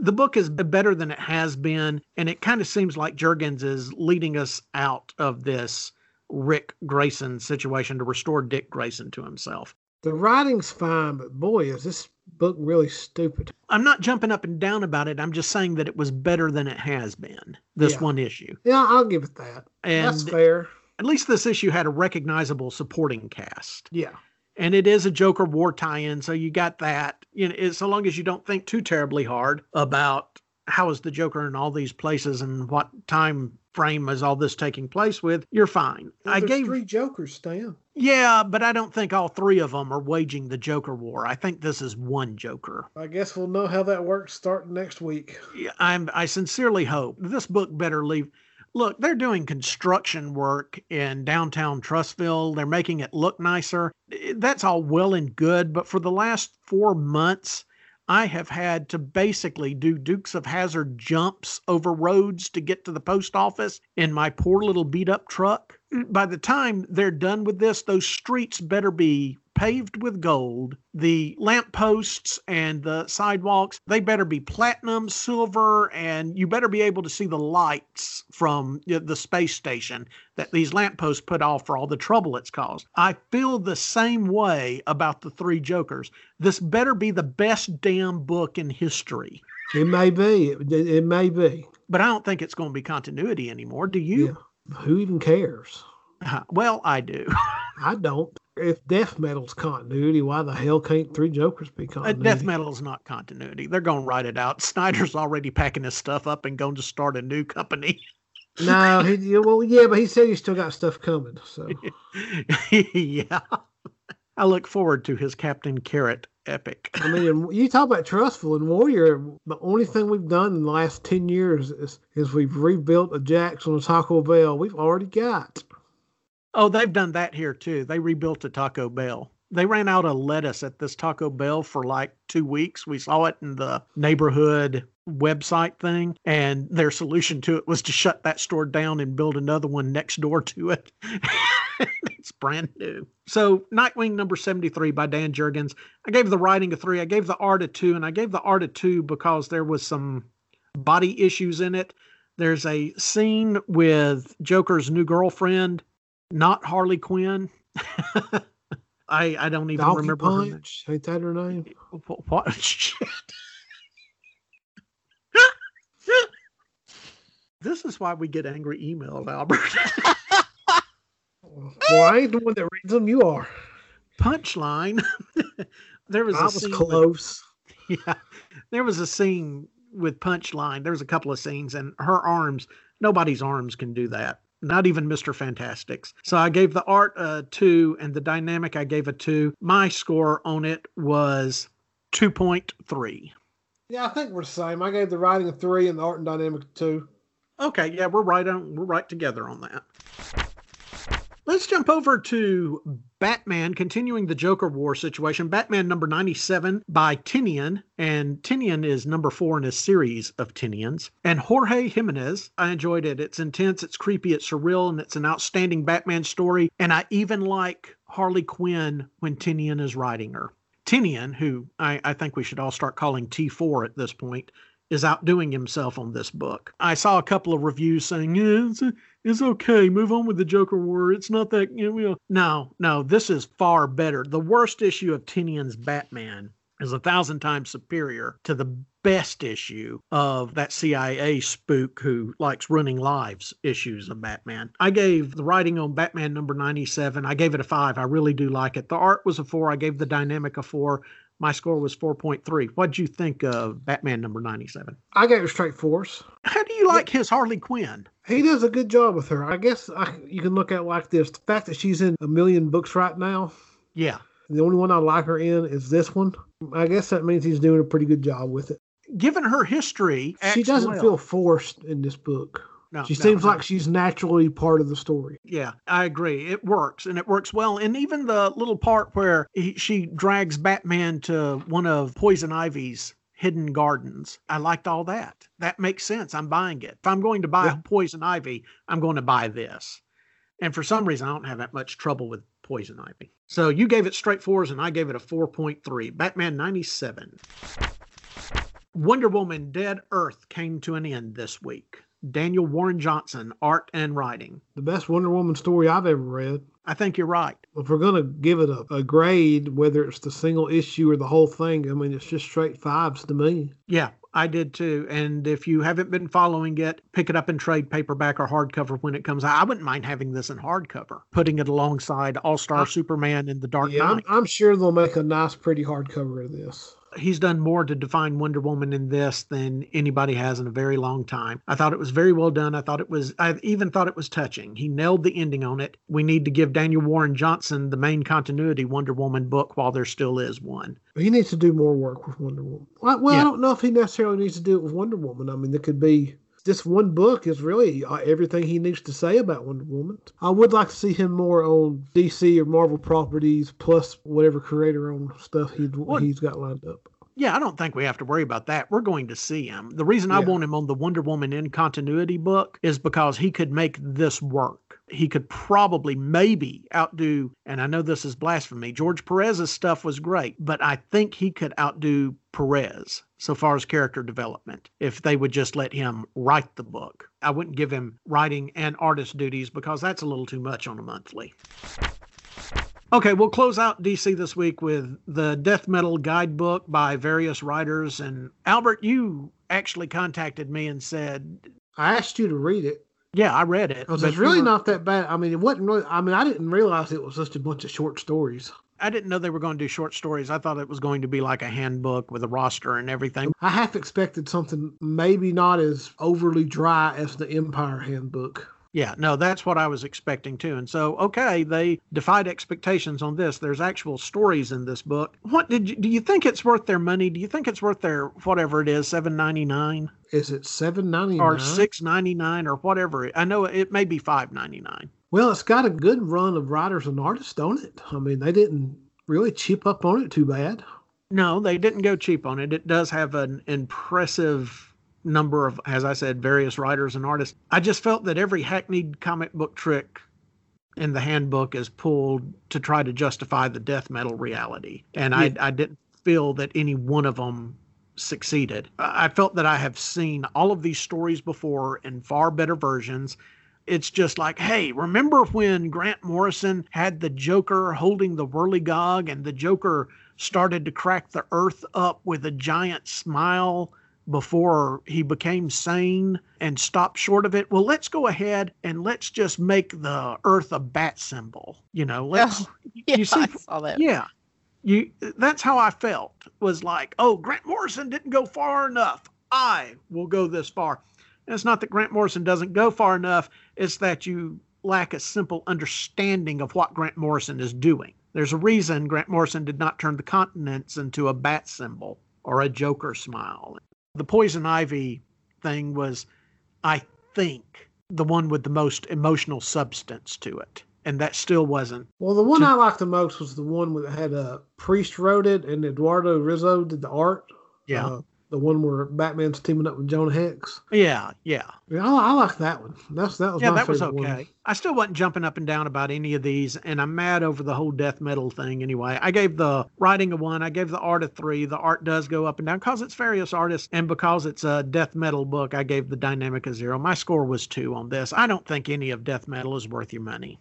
The book is better than it has been, and it kind of seems like Jurgens is leading us out of this Rick Grayson situation to restore Dick Grayson to himself. The writing's fine, but boy, is this book really stupid. I'm not jumping up and down about it. I'm just saying that it was better than it has been, this Yeah. one issue. Yeah, I'll give it that. And That's fair. At least this issue had a recognizable supporting cast. Yeah. and it is a Joker war tie-in, so you got that. You know, it- so long as you don't think too terribly hard about how is the Joker in all these places and what time frame is all this taking place with, you're fine. I There's gave three Jokers, Stan. Yeah, but I don't think all three of them are waging the Joker war. I think this is one Joker. I guess we'll know how that works starting next week. Yeah, I'm I sincerely hope this book better leave Look, they're doing construction work in downtown Trussville. They're making it look nicer. Eh, that's all well and good, but for the last 4 months I have had to basically do Dukes of Hazzard jumps over roads to get to the post office in my poor little beat up truck. By the time they're done with this, those streets better be paved with gold. The lampposts and the sidewalks, they better be platinum, silver, and you better be able to see the lights from the space station that these lampposts put off for all the trouble it's caused. I feel the same way about the three Jokers. This better be the best damn book in history. It may be. It, may be. But I don't think it's going to be continuity anymore. Do you? Yeah. Who even cares? Uh, well, I do. I don't if death metal's continuity, why the hell can't Three Jokers be continuity? death metal is not continuity. They're going to write it out. Snyder's already packing his stuff up and going to start a new company. no, he, well, yeah, but he said he's still got stuff coming. So, yeah, I look forward to his Captain Carrot epic. I mean, you talk about Trussville and Warrior. The only thing we've done in the last ten years is, is we've rebuilt a Jackson and Taco Bell. We've already got. Oh, they've done that here too. They rebuilt a Taco Bell. They ran out of lettuce at this Taco Bell for like two weeks. We saw it in the neighborhood website thing, and their solution to it was to shut that store down and build another one next door to it. it's brand new. So, Nightwing number 73 by Dan Jurgens. I gave the writing a three, I gave the art a two, and I gave the art a two because there was some body issues in it. There's a scene with Joker's new girlfriend not Harley Quinn. I I don't even Donkey remember Punch. Her name. Ain't that her name? What? what? Shit. this is why we get angry emails, Albert. Well, I ain't the one that reads them. You are. Punchline. there was I a was scene close. With, yeah, there was a scene with Punchline. There was a couple of scenes, and her arms. Nobody's arms can do that not even Mr. Fantastics. So I gave the art a two and the dynamic I gave a two. My score on it was 2.3. Yeah, I think we're the same. I gave the writing a three and the art and dynamic a two. Okay, yeah, we're right on we're right together on that. Let's jump over to Batman, continuing the Joker War situation. Batman number 97 by Tynion, and Tynion is number four in a series of Tynions. And Jorge Jimenez, I enjoyed it. It's intense, it's creepy, it's surreal, and it's an outstanding Batman story. And I even like Harley Quinn when Tynion is writing her. Tynion, who I, I think we should all start calling T4 at this point, is outdoing himself on this book. I saw a couple of reviews saying, yeah, it's, it's okay, move on with the Joker War. It's not that, you know, no, no, this is far better. The worst issue of Tynion's Batman is a thousand times superior to the best issue of that CIA spook who likes running lives issues of Batman. I gave the writing on Batman number 97, I gave it a five. I really do like it. The art was a four. I gave the dynamic a four. My score was 4.3. What'd you think of Batman number 97? I gave it straight force. How do you like his Harley Quinn? He does a good job with her. I guess I, you can look at it like this the fact that she's in a million books right now. Yeah. The only one I like her in is this one. I guess that means he's doing a pretty good job with it. Given her history, she doesn't well. feel forced in this book. No, she no, seems no. like she's naturally part of the story. Yeah, I agree. It works and it works well. And even the little part where he, she drags Batman to one of Poison Ivy's hidden gardens, I liked all that. That makes sense. I'm buying it. If I'm going to buy yeah. Poison Ivy, I'm going to buy this. And for some reason, I don't have that much trouble with Poison Ivy. So you gave it straight fours, and I gave it a 4.3. Batman 97. Wonder Woman Dead Earth came to an end this week. Daniel Warren Johnson, art and writing. The best Wonder Woman story I've ever read. I think you're right. If we're going to give it a, a, grade, whether it's the single issue or the whole thing, I mean, it's just straight fives to me. Yeah, I did too. And if you haven't been following it, pick it up in trade paperback or hardcover when it comes out. I wouldn't mind having this in hardcover, putting it alongside All Star Superman and The Dark yeah, Knight. I'm, I'm sure they'll make a nice, pretty hardcover of this he's done more to define Wonder Woman in this than anybody has in a very long time. I thought it was very well done. I thought it was, I even thought it was touching. He nailed the ending on it. We need to give Daniel Warren Johnson the main continuity Wonder Woman book while there still is one. He needs to do more work with Wonder Woman. Well, well yeah. I don't know if he necessarily needs to do it with Wonder Woman. I mean, there could be this one book is really uh, everything he needs to say about Wonder Woman. I would like to see him more on DC or Marvel properties, plus whatever creator owned stuff he he's got lined up. Yeah, I don't think we have to worry about that. We're going to see him. The reason yeah. I want him on the Wonder Woman in continuity book is because he could make this work he could probably maybe outdo and i know this is blasphemy george perez's stuff was great but i think he could outdo perez so far as character development if they would just let him write the book i wouldn't give him writing and artist duties because that's a little too much on a monthly Okay, we'll close out DC this week with the Death Metal Guidebook by various writers. And Albert, you actually contacted me and said, I asked you to read it. Yeah, I read it. Because it's really were, not that bad. I mean, it wasn't really. I mean, I didn't realize it was just a bunch of short stories. I didn't know they were going to do short stories. I thought it was going to be like a handbook with a roster and everything. I half expected something maybe not as overly dry as the Empire handbook. Yeah, no, that's what I was expecting too. And so, okay, they defied expectations on this. There's actual stories in this book. What did you do you think it's worth their money? Do you think it's worth their whatever it is, seven ninety nine? Is it seven ninety nine or six ninety nine or whatever? I know it may be five ninety nine. Well, it's got a good run of writers and artists on it. I mean, they didn't really cheap up on it too bad. No, they didn't go cheap on it. It does have an impressive number of, as I said, various writers and artists. I just felt that every hackneyed comic book trick in the handbook is pulled to try to justify the death metal reality. And yeah. I, I didn't feel that any one of them succeeded. I felt that I have seen all of these stories before in far better versions. It's just like, hey, remember when Grant Morrison had the Joker holding the whirligig and the Joker started to crack the earth up with a giant smile before he became sane and stopped short of it. Well, let's go ahead and let's just make the earth a bat symbol. You know, let's oh, yeah, you see that. Yeah. You that's how I felt. Was like, "Oh, Grant Morrison didn't go far enough. I will go this far." And it's not that Grant Morrison doesn't go far enough, it's that you lack a simple understanding of what Grant Morrison is doing. There's a reason Grant Morrison did not turn the continents into a bat symbol or a Joker smile the poison ivy thing was, I think, the one with the most emotional substance to it. And that still wasn't. Well, the one too- I liked the most was the one that had a priest wrote it and Eduardo Rizzo did the art. Yeah. Uh, the one where Batman's teaming up with Jonah Hex. Yeah, yeah. Yeah, I, I like that one. That's that was yeah, that was okay. One. I still wasn't jumping up and down about any of these, and I'm mad over the whole death metal thing. Anyway, I gave the writing a one. I gave the art a three. The art does go up and down because it's various artists, and because it's a death metal book, I gave the dynamic a zero. My score was two on this. I don't think any of death metal is worth your money.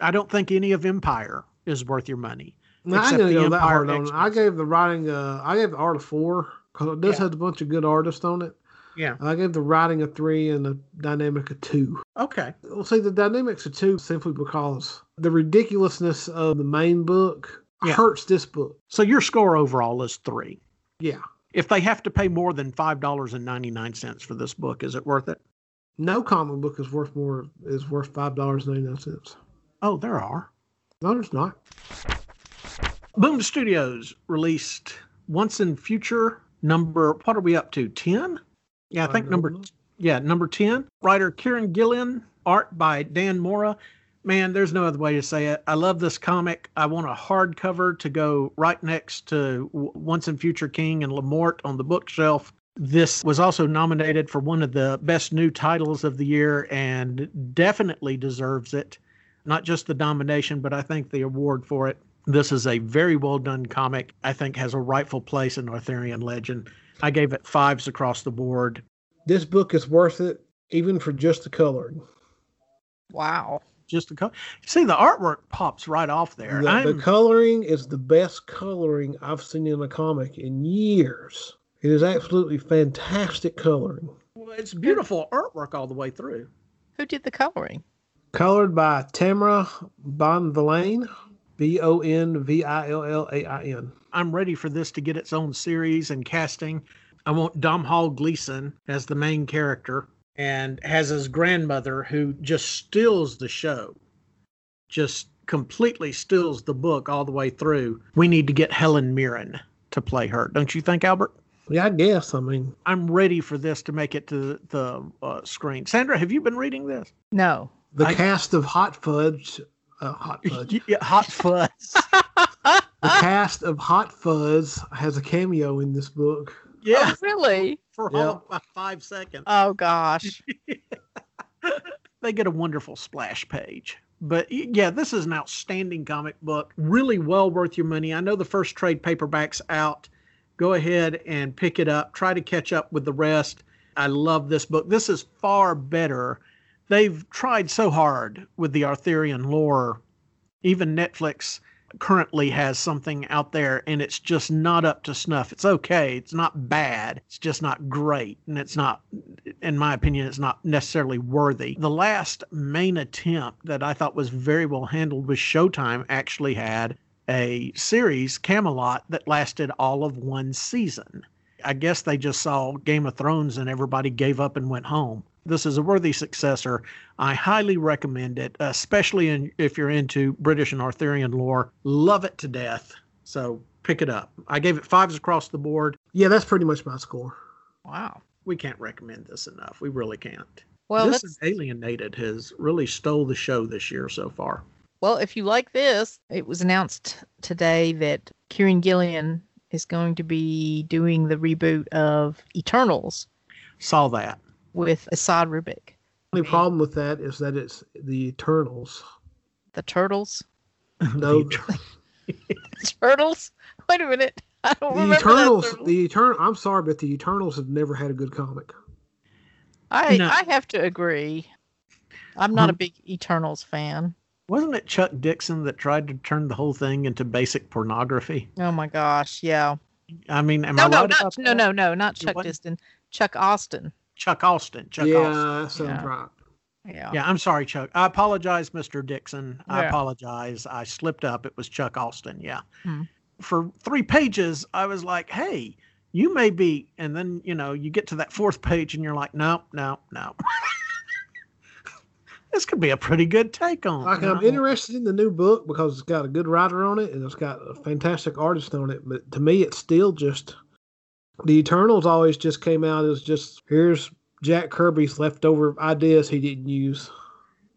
I don't think any of Empire is worth your money. No, I didn't go that hard on it. I gave the writing. Uh, I gave the art a four because it does yeah. have a bunch of good artists on it. Yeah. I gave the writing a three and the dynamic a two. Okay. Well, see, the dynamics a two simply because the ridiculousness of the main book yeah. hurts this book. So your score overall is three. Yeah. If they have to pay more than five dollars and ninety nine cents for this book, is it worth it? No comic book is worth more is worth five dollars ninety nine cents. Oh, there are. No, there's not. Boom Studios released Once and Future number what are we up to 10 yeah i think number uh-huh. yeah number 10 writer kieron gillen art by dan mora. Man there's no other way to say it. I love this comic. I want a hardcover to go right next to once and future king and lamort on the bookshelf. This was also nominated for one of the best new titles of the year and definitely deserves it. Not just the nomination but i think the award for it this is a very well done comic. I think has a rightful place in Arthurian legend. I gave it fives across the board. This book is worth it, even for just the coloring. Wow. Just the color. See, the artwork pops right off there. The, the coloring is the best coloring I've seen in a comic in years. It is absolutely fantastic coloring. Well, it's beautiful artwork all the way through. Who did the coloring? Colored by Tamara Bonvillain B O N V I L L A I N. I'm ready for this to get its own series and casting. I want Domhnall Gleeson as the main character and has his grandmother who just steals the show, just completely steals the book all the way through. We need to get Helen Mirren to play her, don't you think, Albert? Yeah, I guess. I mean, I'm ready for this to make it to the uh, screen. Sandra, have you been reading this? No. the I- cast of Hot Fudge, uh, Hot Fudge. Yeah, Hot Fuzz. the cast of Hot Fuzz has a cameo in this book. yeah, Oh, really? for Yeah. all of five seconds. Oh gosh. they get a wonderful splash page. But yeah, this is an outstanding comic book. Really well worth your money. I know the first trade paperback's out. Go ahead and pick it up. Try to catch up with the rest. I love this book. This is far better. They've tried so hard with the Arthurian lore. Even Netflix currently has something out there and it's just not up to snuff. It's okay. It's not bad. It's just not great. And it's not, in my opinion, it's not necessarily worthy. The last main attempt that I thought was very well handled was Showtime actually had a series, Camelot, that lasted all of one season. I guess they just saw Game of Thrones and everybody gave up and went home. This is a worthy successor. I highly recommend it, especially in, if you're into British and Arthurian lore. Love it to death. So pick it up. I gave it fives across the board. Yeah, that's pretty much my score. Wow. We can't recommend this enough. We really can't. Well, this let's, Alienated has really stole the show this year so far. well, if you like this, it was announced today that Kieron Gillen is going to be doing the reboot of Eternals Saw that. With Esad Ribic. Only problem with that is that it's the Eternals. The Turtles. No, The Turtles? Wait a minute. I don't the remember that Eternals. turtle. The Eternal. I'm sorry, but the Eternals have never had a good comic. I No. I have to agree. I'm not a Um, big Eternals fan. Wasn't it Chuck Dixon that tried to turn the whole thing into basic pornography? Oh my gosh, yeah. I mean, am No, I no, right not, about no, that? no, no, not Chuck wasn't? Chuck Austin. Chuck Austin. Chuck yeah, Austin. that sounds Yeah. right. Yeah. Yeah, I'm sorry, Chuck. I apologize, Mr. Dixon. I Yeah. apologize. I slipped up. It was Chuck Austin. Yeah. Hmm. For three pages, I was like, hey, you may be. And then, you know, you get to that fourth page and you're like, no, no, no. this could be a pretty good take on Like you I'm know? interested in the new book because it's got a good writer on it and it's got a fantastic artist on it. But to me, it's still just the Eternals. Always just came out as just here's Jack Kirby's leftover ideas he didn't use,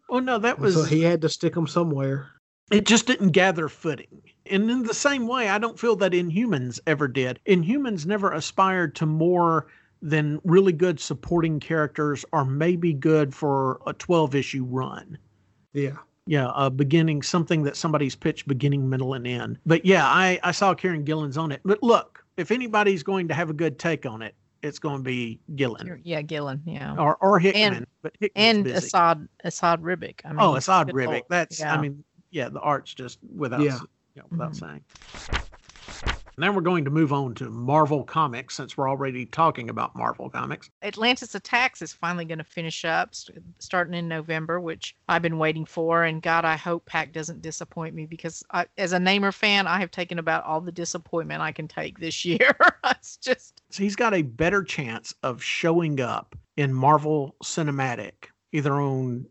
Oh no, that was. so he had to stick them somewhere. it just didn't gather footing. And in the same way, I don't feel that Inhumans ever did. Inhumans never aspired to more than really good supporting characters or maybe good for a 12 issue run. Yeah, Yeah, a beginning, something that somebody's pitched beginning, middle, and end. But yeah, I, I saw Kieron Gillen's on it. But look, if anybody's going to have a good take on it, it's going to be Gillen Yeah, Gillen. Yeah. or, or Hickman. but Hickman's and busy. Esad Esad Ribic. I mean, Oh, Esad Ribic. lord. That's, Yeah. I mean, yeah, the art's just without, Yeah. you know, without Mhm. saying. Then we're going to move on to Marvel Comics since we're already talking about Marvel Comics. Atlantis Attacks is finally going to finish up st- starting in November, which I've been waiting for. And God, I hope Pak doesn't disappoint me because I, as a Namor fan, I have taken about all the disappointment I can take this year. it's just, So he's got a better chance of showing up in Marvel Cinematic, either on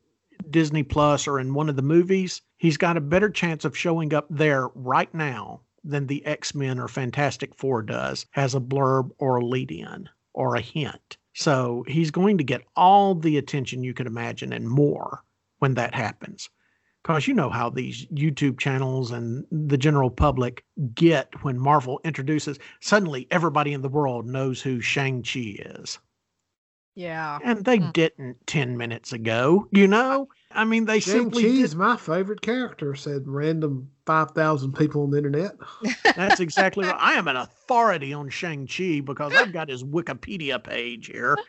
Disney Plus or in one of the movies. He's got a better chance of showing up there right now than the X Men or Fantastic Four does, has a blurb or a lead in or a hint. So he's going to get all the attention you could imagine and more when that happens. Because you know how these YouTube channels and the general public get when Marvel introduces, suddenly everybody in the world knows who Shang-Chi is. yeah. And they Mm. didn't 10 minutes ago, you know? I mean, they Shang simply Chi did. is my favorite character," said random five thousand people on the internet. That's exactly right. I am an authority on Shang-Chi because I've got his Wikipedia page here.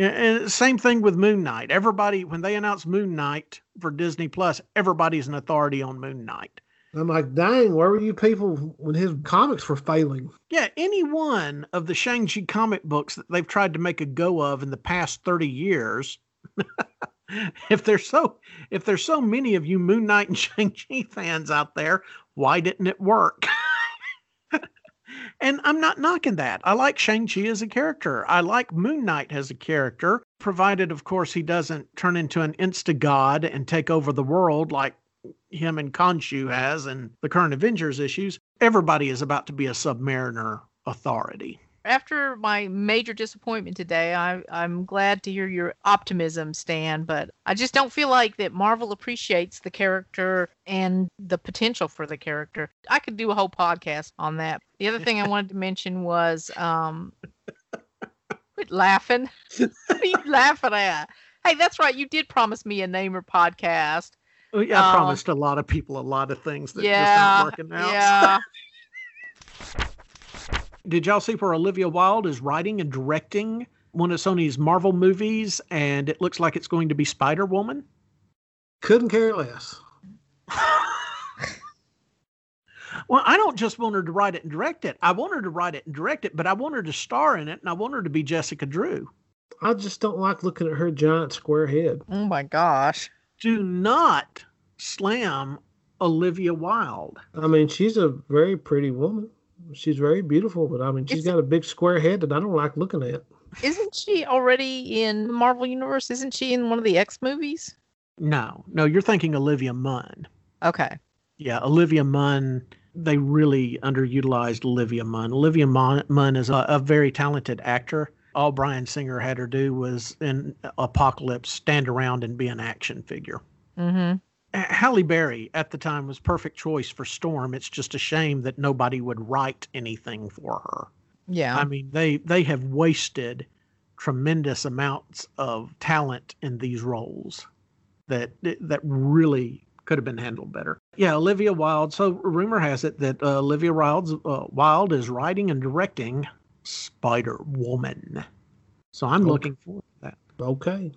And same thing with Moon Knight. Everybody, when they announce Moon Knight for Disney Plus, everybody's an authority on Moon Knight. I'm like, "Dang, where were you people when his comics were failing?" Yeah, any one of the Shang-Chi comic books that they've tried to make a go of in the past 30 years, if there's so if there's so many of you Moon Knight and Shang-Chi fans out there, why didn't it work? and I'm not knocking that. I like Shang-Chi as a character. I like Moon Knight as a character, provided of course he doesn't turn into an insta god and take over the world like him and Khonshu has in the current Avengers issues. Everybody is about to be a submariner authority after my major disappointment today, I, I'm glad to hear your optimism, Stan, but I just don't feel like that Marvel appreciates the character and the potential for the character. I could do a whole podcast on that. The other thing I wanted to mention was um, quit laughing. what are you laughing at? Hey, that's right. You did promise me a Namor podcast. Oh, yeah, I um, promised a lot of people a lot of things that yeah, just aren't working out. Yeah. did y'all see where Olivia Wilde is writing and directing one of Sony's Marvel movies, and it looks like it's going to be Spider Woman? Couldn't care less. well, I don't just want her to write it and direct it. I want her to write it and direct it, but I want her to star in it, and I want her to be Jessica Drew. I just don't like looking at her giant square head. Oh my gosh. Do not slam Olivia Wilde. I mean, she's a very pretty woman she's very beautiful, but I mean, she's got a big square head that I don't like looking at. Isn't she already in the Marvel Universe? Isn't she in one of the X movies? No, no, you're thinking Olivia Munn. Okay. Yeah, Olivia Munn. They really underutilized Olivia Munn. Olivia Munn is a, a very talented actor. All Bryan Singer had her do was in Apocalypse stand around and be an action figure. Mm-hmm. Halle Berry at the time was perfect choice for Storm. It's just a shame that nobody would write anything for her. Yeah. I mean, they they have wasted tremendous amounts of talent in these roles that that really could have been handled better. Yeah, Olivia Wilde. So rumor has it that uh, Olivia Wilde's, uh, Wilde is writing and directing Spider Woman. So I'm okay. looking forward to that. Okay.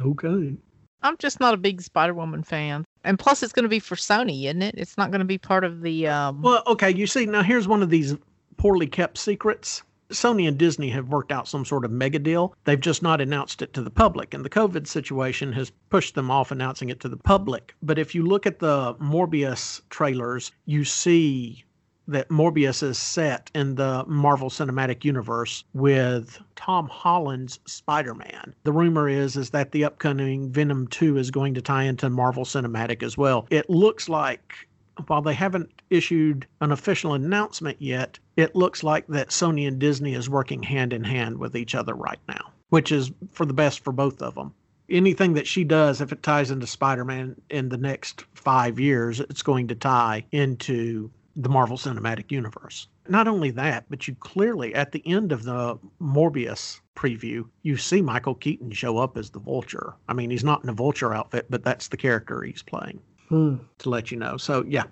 Okay. I'm just not a big Spider Woman fan. And plus, it's going to be for Sony, isn't it? It's not going to be part of the. Um... Well, okay. You see, now here's one of these poorly kept secrets. Sony and Disney have worked out some sort of mega deal. They've just not announced it to the public. And the COVID situation has pushed them off announcing it to the public. But if you look at the Morbius trailers, you see that Morbius is set in the Marvel Cinematic Universe with Tom Holland's Spider-Man. The rumor is is that the upcoming Venom 2 is going to tie into Marvel Cinematic as well. It looks like while they haven't issued an official announcement yet, it looks like that Sony and Disney is working hand in hand with each other right now, which is for the best for both of them. Anything that she does, if it ties into Spider Man in the next five years, it's going to tie into the Marvel Cinematic Universe. Not only that, but you clearly, at the end of the Morbius preview, you see Michael Keaton show up as the Vulture. I mean, he's not in a Vulture outfit, but that's the character he's playing. Hmm. To let you know. So, yeah.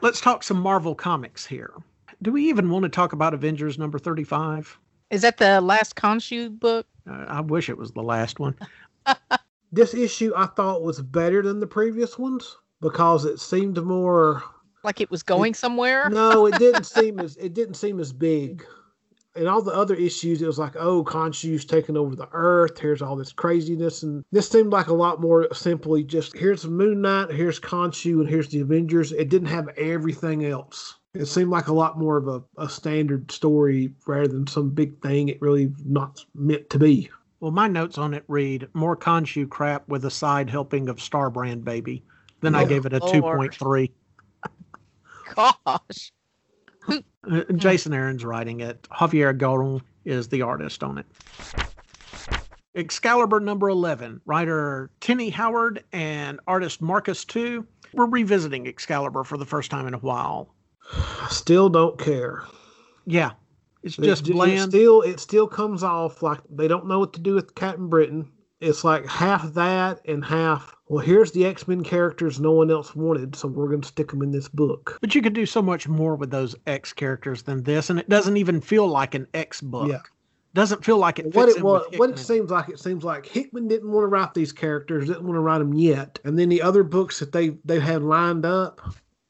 Let's talk some Marvel comics here. Do we even want to talk about Avengers number 35? Is that the last Khonshu book? Uh, I wish it was the last one. this issue I thought was better than the previous ones because it seemed more like it was going it, somewhere. no, it didn't seem as it didn't seem as big. And all the other issues, it was like, oh, Khonshu's taking over the Earth. Here's all this craziness, and this seemed like a lot more simply just here's Moon Knight, here's Khonshu, and here's the Avengers. It didn't have everything else. It seemed like a lot more of a, a standard story rather than some big thing it really not meant to be. Well, my notes on it read more Khonshu crap with a side helping of Starbrand Baby. Then yeah. I gave it a 2.3 gosh. Uh, Jason Aaron's writing it. Javier Garron is the artist on it. Excalibur number 11, writer Tini Howard and artist Marcus To. We're revisiting Excalibur for the first time in a while. Still don't care. Yeah. It's just it, bland. It still it still comes off like they don't know what to do with Captain Britain. It's like half that and half well, here's the X Men characters no one else wanted, so we're going to stick them in this book. But you could do so much more with those X characters than this, and it doesn't even feel like an X book. Yeah. Doesn't feel like it. what it was, what it seems like, it seems like Hickman didn't want to write these characters, didn't want to write them yet, and then the other books that they they had lined up,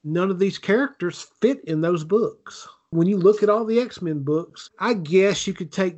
none of these characters fit in those books. When you look at all the X Men books, I guess you could take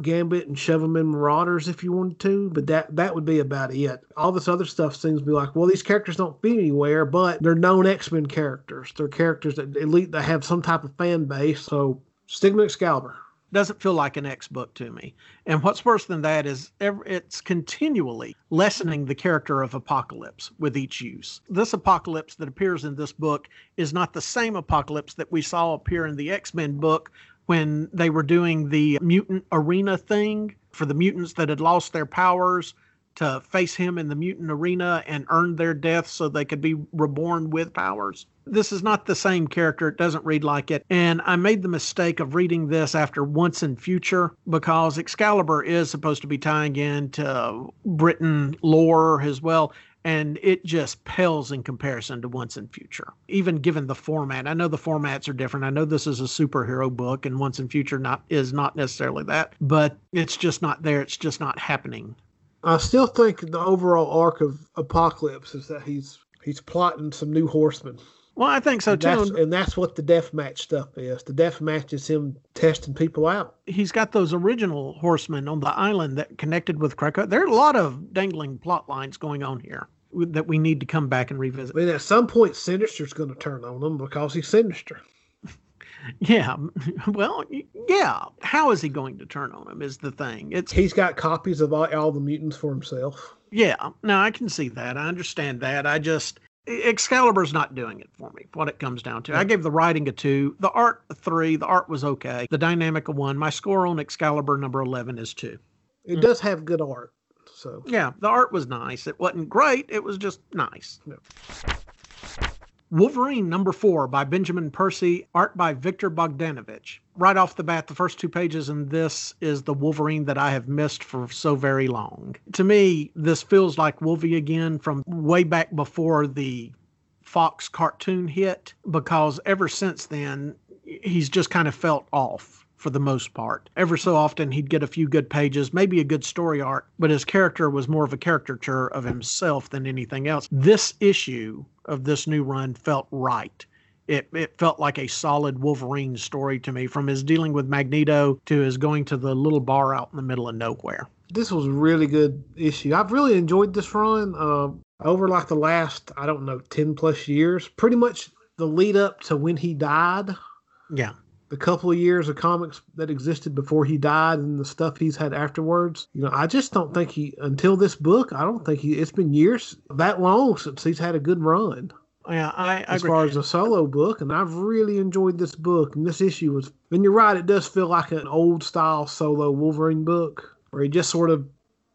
Gambit and shove them in Marauders if you wanted to, but that that would be about it. All this other stuff seems to be like, well, these characters don't fit anywhere, but they're known X Men characters. They're characters that at least they have some type of fan base. So Stigma Excalibur doesn't feel like an X book to me. And what's worse than that is it's continually lessening the character of Apocalypse with each use. This Apocalypse that appears in this book is not the same Apocalypse that we saw appear in the X Men book when they were doing the mutant arena thing for the mutants that had lost their powers to face him in the mutant arena and earn their death so they could be reborn with powers. This is not the same character. It doesn't read like it. And I made the mistake of reading this after Once and Future because Excalibur is supposed to be tying into Britain lore as well. And it just pales in comparison to Once and Future, even given the format. I know the formats are different. I know this is a superhero book, and Once and Future not is not necessarily that, but it's just not there. It's just not happening I still think the overall arc of Apocalypse is that he's he's plotting some new horsemen. Well, I think so and too. That's, and that's what the death match stuff is. The death match is him testing people out. He's got those original horsemen on the island that connected with Krakoa. There are a lot of dangling plot lines going on here that we need to come back and revisit. I mean, at some point, Sinister's going to turn on him because he's Sinister. Yeah. Well, yeah. How is he going to turn on him is the thing. It's he's got copies of all, all the mutants for himself. Yeah. No, I can see that. I understand that. I just Excalibur's not doing it for me. What it comes down to. I gave the writing a two, the art a three. The art was okay. The dynamic a one. My score on Excalibur number eleven is two. It mm. does have good art. So yeah, the art was nice. It wasn't great. It was just nice. Yeah. Wolverine number four by Benjamin Percy, art by Viktor Bogdanovic. Right off the bat, the first two pages in this is the Wolverine that I have missed for so very long. To me, this feels like Wolvie again from way back before the Fox cartoon hit, because ever since then, he's just kind of felt off for the most part. Ever so often, he'd get a few good pages, maybe a good story arc, but his character was more of a caricature of himself than anything else. This issue of this new run felt right. It, it felt like a solid Wolverine story to me, from his dealing with Magneto to his going to the little bar out in the middle of nowhere. This was a really good issue. I've really enjoyed this run uh, over like the last, I don't know, 10 plus years. Pretty much the lead up to when he died. Yeah the couple of years of comics that existed before he died and the stuff he's had afterwards. You know, I just don't think he until this book. I don't think he. It's been years that long since he's had a good run. Yeah, I, I as agree. far as a solo book, and I've really enjoyed this book. And this issue was, and you're right, it does feel like an old style solo Wolverine book where he just sort of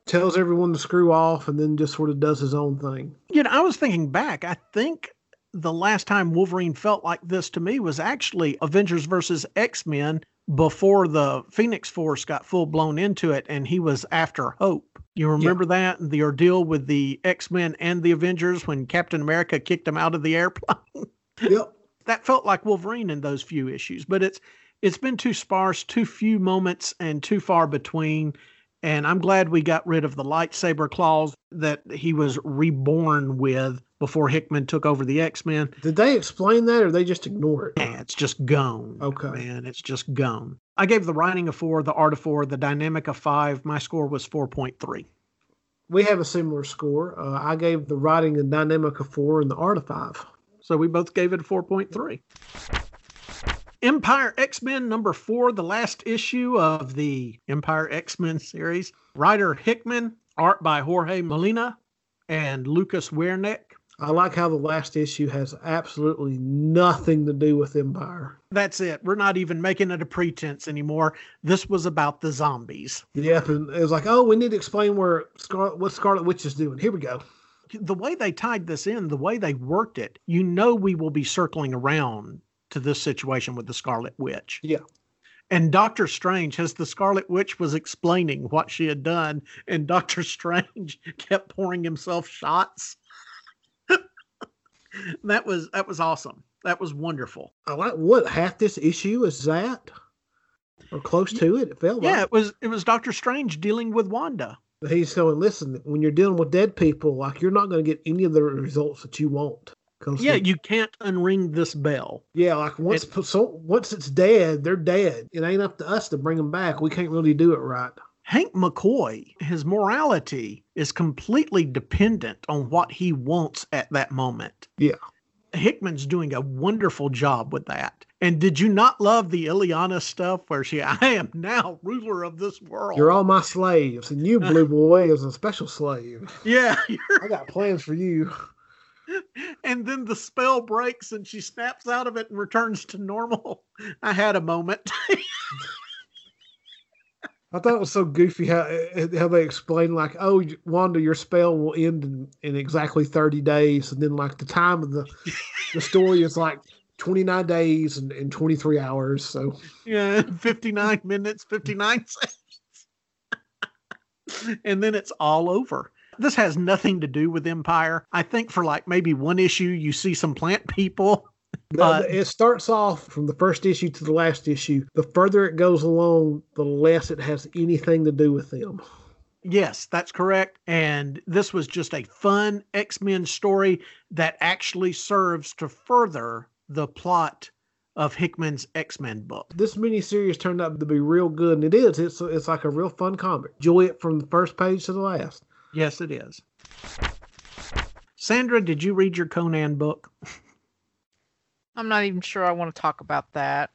tells everyone to screw off and then just sort of does his own thing. You know, I was thinking back. I think the last time Wolverine felt like this to me was actually Avengers versus X Men before the Phoenix Force got full blown into it and he was after Hope. You remember yeah. that? The ordeal with the X Men and the Avengers when Captain America kicked him out of the airplane? yep. That felt like Wolverine in those few issues, but it's it's been too sparse, too few moments, and too far between. And I'm glad we got rid of the lightsaber claws that he was reborn with before Hickman took over the X Men. Did they explain that or they just ignore it? Yeah, it's just gone. Okay. Man, it's just gone. I gave the writing a four, the art a four, the dynamic a five. My score was 4.3. We have a similar score. Uh, I gave the writing and dynamic a four and the art a five. So we both gave it a 4.3. Empire X Men number four, the last issue of the Empire X Men series. Writer Hickman, art by Jorge Molina and Lucas Werneck. I like how the last issue has absolutely nothing to do with Empire. That's it. We're not even making it a pretense anymore. This was about the zombies. Yep, and it was like, oh, we need to explain where Scar- what Scarlet Witch is doing. Here we go. The way they tied this in, the way they worked it, you know, we will be circling around to this situation with the Scarlet Witch. Yeah. And Doctor Strange, as the Scarlet Witch was explaining what she had done, and Doctor Strange kept pouring himself shots that was that was awesome. That was wonderful. I like what half this issue is that, or close to it. It felt yeah. Like. It was it was Doctor Strange dealing with Wanda. He's going, listen, when you're dealing with dead people, like you're not going to get any of the results that you want. Yeah, you can't unring this bell. yeah, like once it- so once it's dead, they're dead. It ain't up to us to bring them back. We can't really do it right. Hank McCoy, his morality is completely dependent on what he wants at that moment. Yeah. Hickman's doing a wonderful job with that. And did you not love the Illyana stuff where she, I am now ruler of this world? You're all my slaves, and you, Blue Boy, is a special slave. Yeah. I got plans for you. and then the spell breaks and she snaps out of it and returns to normal. I had a moment. I thought it was so goofy how eh, how they explained like, oh, Wanda, your spell will end in, in exactly thirty days, and then like the time of the the story is like twenty nine days and, and twenty three hours. So yeah, 59 minutes, 59 seconds. and then it's all over. This has nothing to do with Empire. I think for like maybe one issue, you see some plant people. Uh, it starts off from the first issue to the last issue. The further it goes along, the less it has anything to do with them. Yes, that's correct. And this was just a fun X Men story that actually serves to further the plot of Hickman's X Men book. This miniseries turned out to be real good, and it is. It's it's like a real fun comic. Enjoy it from the first page to the last. Yes, it is. Sandra, did you read your Conan book? I'm not even sure I want to talk about that.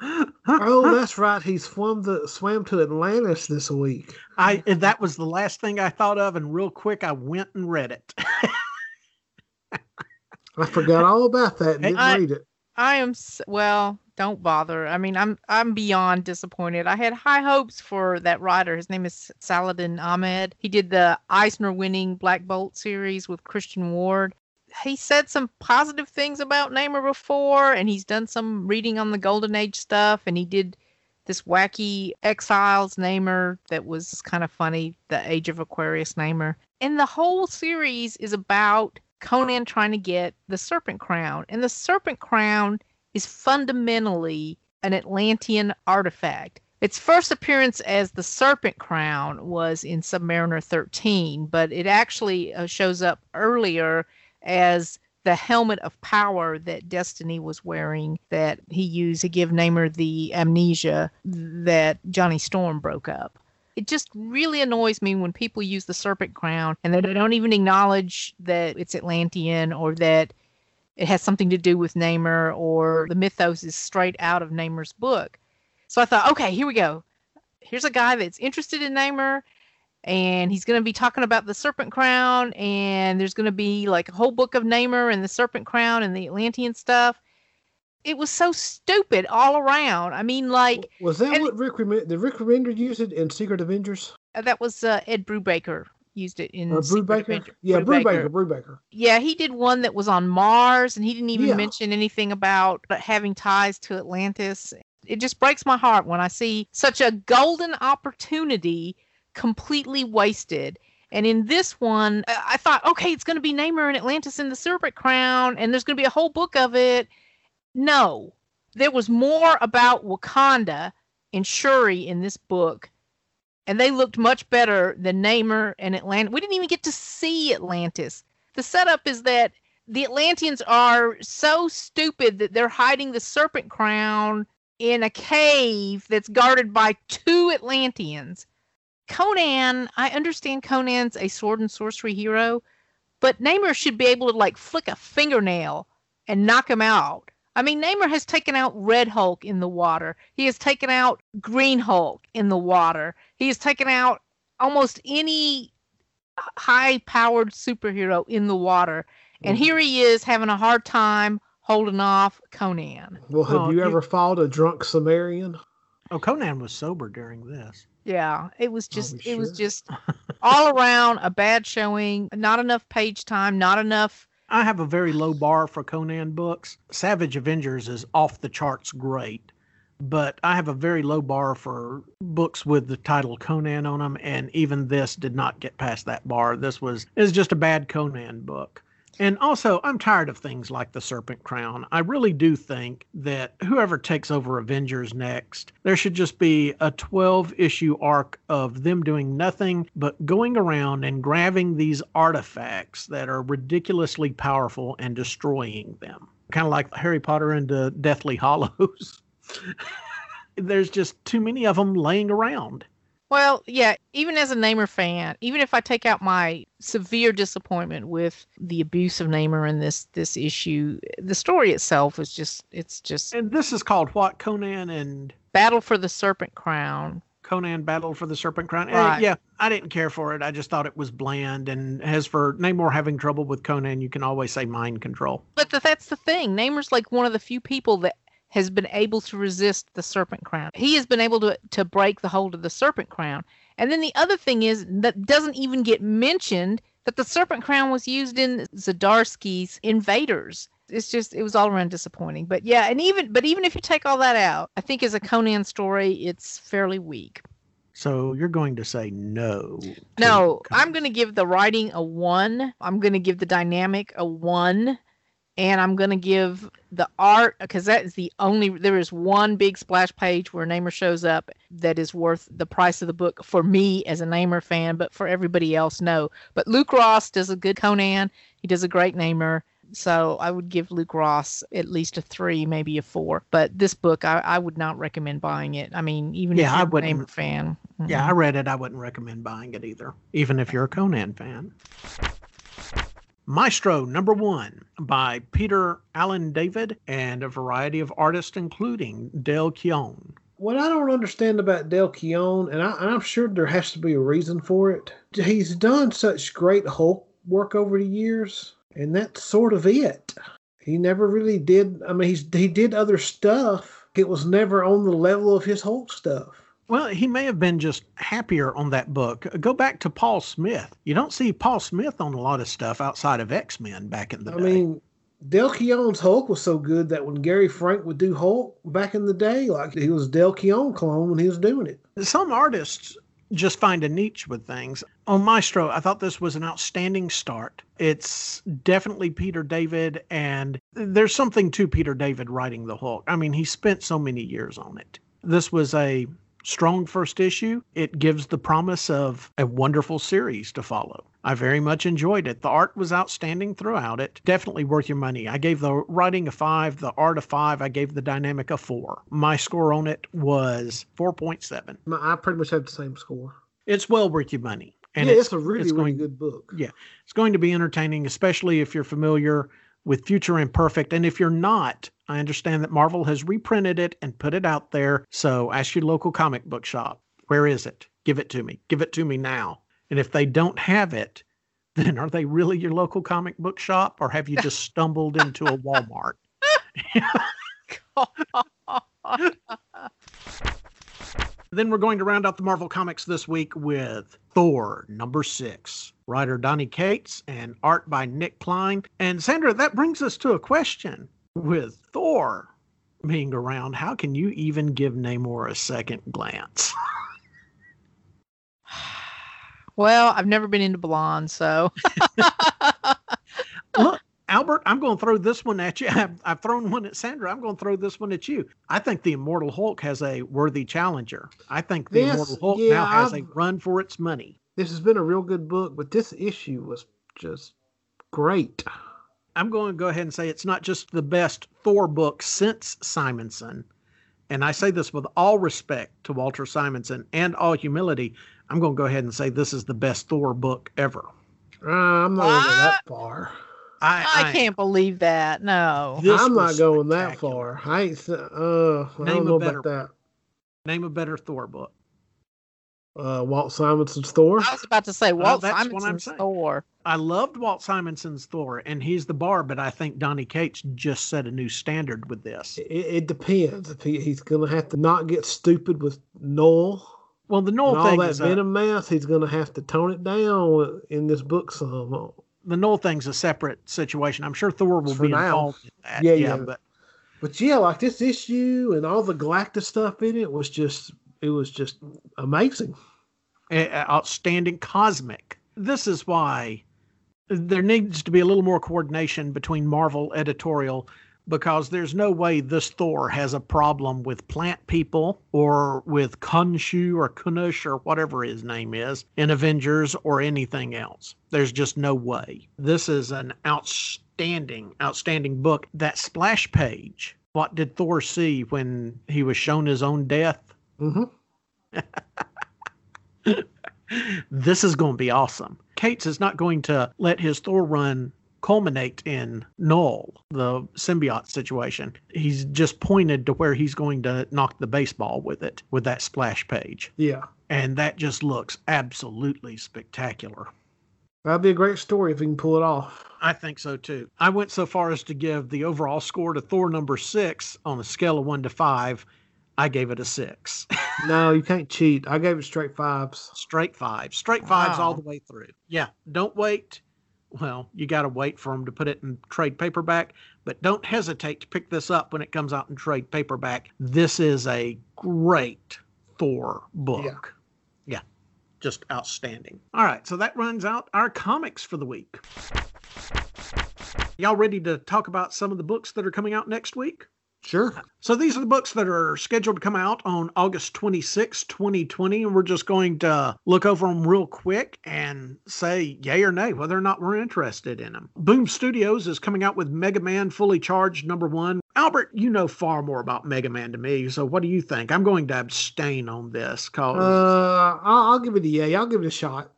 Oh, that's right. He swam the swam to Atlantis this week. I that was the last thing I thought of, and real quick I went and read it. I forgot all about that and didn't I- read it. I am well. Don't bother. I mean, I'm I'm beyond disappointed. I had high hopes for that writer. His name is Saladin Ahmed. He did the Eisner-winning Black Bolt series with Christian Ward. He said some positive things about Namor before, and he's done some reading on the Golden Age stuff, and he did this wacky Exiles Namor that was kind of funny, the Age of Aquarius Namor. And the whole series is about Conan trying to get the Serpent Crown. And the Serpent Crown is fundamentally an Atlantean artifact. Its first appearance as the Serpent Crown was in Submariner 13, but it actually uh, shows up earlier as the helmet of power that Destiny was wearing that he used to give Namor the amnesia that Johnny Storm broke up. It just really annoys me when people use the serpent crown and they don't even acknowledge that it's Atlantean or that it has something to do with Namor or the mythos is straight out of Namor's book. So I thought, okay, here we go. Here's a guy that's interested in Namor and he's going to be talking about the serpent crown and there's going to be like a whole book of Namor and the serpent crown and the Atlantean stuff. It was so stupid all around. I mean, like Was that and- what Rick Rem- did Rick Remender use it in Secret Avengers? uh, that was uh, Ed Brubaker used it in Secret Brubaker? Yeah, Brubaker. Brubaker. Brubaker. Yeah, he did one that was on Mars, and he didn't even Yeah. mention anything about having ties to Atlantis. It just breaks my heart when I see such a golden opportunity completely wasted. And in this one, I thought, okay, it's going to be Namor and Atlantis in the Serpent Crown, and there's going to be a whole book of it. No, there was more about Wakanda and Shuri in this book, and they looked much better than Namor and Atlantis. We didn't even get to see Atlantis. The setup is that the Atlanteans are so stupid that they're hiding the Serpent Crown in a cave that's guarded by two Atlanteans. Conan, I understand Conan's a sword and sorcery hero, but Namor should be able to like flick a fingernail and knock him out. I mean, Namor has taken out Red Hulk in the water. He has taken out Green Hulk in the water. He has taken out almost any high powered superhero in the water. And mm-hmm. here he is having a hard time holding off Conan. Well, have Oh, you you- ever fought a drunk Sumerian? Oh, Conan was sober during this. Yeah, it was just it was just all around a bad showing, not enough page time, not enough I have a very low bar for Conan books. Savage Avengers is off the charts great, but I have a very low bar for books with the title Conan on them, and even this did not get past that bar. This was is just a bad Conan book. And also, I'm tired of things like the Serpent Crown. I really do think that whoever takes over Avengers next, there should just be a 12 issue arc of them doing nothing but going around and grabbing these artifacts that are ridiculously powerful and destroying them. Kind of like Harry Potter and the Deathly Hallows. There's just too many of them laying around. Well, yeah, even as a Namor fan, even if I take out my severe disappointment with the abuse of Namor in this this issue, the story itself is just it's just And this is called what? Conan and Battle for the Serpent Crown. Conan Battle for the Serpent Crown. Eh, Right. yeah, I didn't care for it. I just thought it was bland. And as for Namor having trouble with Conan, you can always say mind control. But that's the thing. Namor's like one of the few people that has been able to resist the serpent crown. He has been able to to break the hold of the serpent crown. And then the other thing is that doesn't even get mentioned that the serpent crown was used in Zdarsky's Invaders. It's just it was all around disappointing. But yeah, and even but even if you take all that out, I think as a Conan story, it's fairly weak. So you're going to say no. to No, I'm going to give the writing a one. I'm going to give the dynamic a one. And I'm going to give the art, because that is the only, there is one big splash page where Namor shows up that is worth the price of the book for me as a Namor fan, but for everybody else, no. But Luke Ross does a good Conan. He does a great Namor. So I would give Luke Ross at least a three, maybe a four. But this book, I, I would not recommend buying it. I mean, even Yeah, if I you're a wouldn't- Namor fan. Yeah, mm-mm. I read it. I wouldn't recommend buying it either, even if you're a Conan fan. Maestro number one by Peter Allen David and a variety of artists, including Del Keown. What I don't understand about Del Keown, and, I, I'm sure there has to be a reason for it, he's done such great Hulk work over the years, and that's sort of it. He never really did. I mean, he's he did other stuff. It was never on the level of his Hulk stuff. Well, he may have been just happier on that book. Go back to Paul Smith. You don't see Paul Smith on a lot of stuff outside of X Men back in the I day. I mean, Del Keown's Hulk was so good that when Gary Frank would do Hulk back in the day, like he was Del Keown clone when he was doing it. Some artists just find a niche with things. On Maestro, I thought this was an outstanding start. It's definitely Peter David, and there's something to Peter David writing the Hulk. I mean, he spent so many years on it. This was a strong first issue. It gives the promise of a wonderful series to follow. I very much enjoyed it. The art was outstanding throughout it. Definitely worth your money. I gave the writing a five, the art a five. I gave the dynamic a four. My score on it was 4.7. I pretty much have the same score. It's well worth your money. And yeah, it's, it's, a really, it's really good book. Yeah. It's going to be entertaining, especially if you're familiar with Future Imperfect. And if you're not, I understand that Marvel has reprinted it and put it out there. So ask your local comic book shop. Where is it? Give it to me. Give it to me now. And if they don't have it, then are they really your local comic book shop or have you just stumbled into a Walmart? Then we're going to round out the Marvel Comics this week with Thor number six. Writer Donny Cates and art by Nick Klein. And Sandra, that brings us to a question. With Thor being around, how can you even give Namor a second glance? Well, I've never been into blonde, so Look, Albert, I'm going to throw this one at you. I've, I've thrown one at Sandra. I'm going to throw this one at you. I think the Immortal Hulk has a worthy challenger. I think the Yes, Immortal Hulk yeah, now has a I've- run for its money. This has been a real good book, but this issue was just great. I'm going to go ahead and say it's not just the best Thor book since Simonson. And I say this with all respect to Walter Simonson and all humility. I'm going to go ahead and say this is the best Thor book ever. Uh, I'm not going that far. I, I, can't believe that. No. I'm not going that far. I ain't. Uh, I Name don't a know better about that. Name a better Thor book. Uh, Walt Simonson's Thor. I was about to say Walt that's Simonson's. Thor. I loved Walt Simonson's Thor, and he's the bar, but I think Donny Cates just set a new standard with this. It, it depends. If he, he's gonna have to not get stupid with Noel Well, the and Noel all thing that is a, Venom mess, he's gonna have to tone it down in this book some. the Noel thing's a separate situation. I'm sure Thor will For be now. involved in that. Yeah, Yeah, yeah. but But yeah, like this issue and all the Galactus stuff in it was just it was just amazing. outstanding cosmic. This is why there needs to be a little more coordination between Marvel editorial because there's no way this Thor has a problem with plant people or with Khonshu or Kunush or whatever his name is in Avengers or anything else. There's just no way. This is an outstanding, outstanding book. That splash page, what did Thor see when he was shown his own death? Mm-hmm. this is going to be awesome. Cates is not going to let his Thor run culminate in Knull, the symbiote situation. He's just pointed to where he's going to knock the baseball with it, with that splash page. Yeah. And that just looks absolutely spectacular. That'd be a great story if he can pull it off. I think so too. I went so far as to give the overall score to Thor number six on a scale of one to five. I gave it a six. no, you can't cheat. I gave it straight fives. Straight fives. Straight fives Wow. all the way through. Yeah. Don't wait. Well, you got to wait for them to put it in trade paperback, but don't hesitate to pick this up when it comes out in trade paperback. This is a great Thor book. Yeah. Yeah. Just outstanding. All right. So that runs out our comics for the week. Y'all ready to talk about some of the books that are coming out next week? Sure. So these are the books that are scheduled to come out on August 26, 2020, and we're just going to look over them real quick and say yay or nay whether or not we're interested in them. Boom Studios is coming out with Mega Man Fully Charged number one. Albert, you know far more about Mega Man to me, so what do you think? I'm going to abstain on this because Uh, I'll, I'll give it a yay. I'll give it a shot.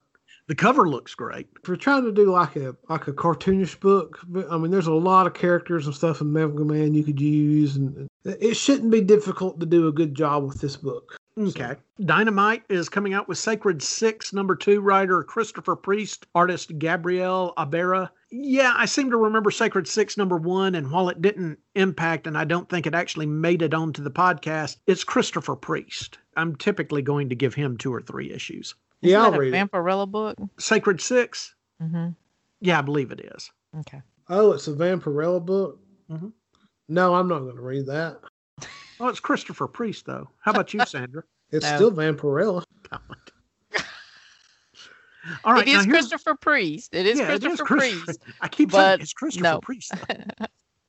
The cover looks great. If you're trying to do like a like a cartoonish book, I mean, there's a lot of characters and stuff in Mega Man you could use, and it shouldn't be difficult to do a good job with this book. Okay. Dynamite is coming out with Sacred Six, number two, writer Christopher Priest, artist Gabrielle Abera. Yeah, I seem to remember Sacred Six, number one, and while it didn't impact, and I don't think it actually made it onto the podcast, it's Christopher Priest. I'm typically going to give him two or three issues. Yeah, Isn't I'll that a read it. Vampirella book? Sacred Six? Mm-hmm. Yeah, I believe it is. Okay. Oh, it's a Vampirella book. Mhm. No, I'm not going to read that. Oh, it's Christopher Priest, though. How about you, Sandra? It's No. still Vampirella. All right. it now is here's- Christopher Priest. It is Yeah, it Christopher is Christopher- Priest. I keep saying but it's Christopher no. Priest.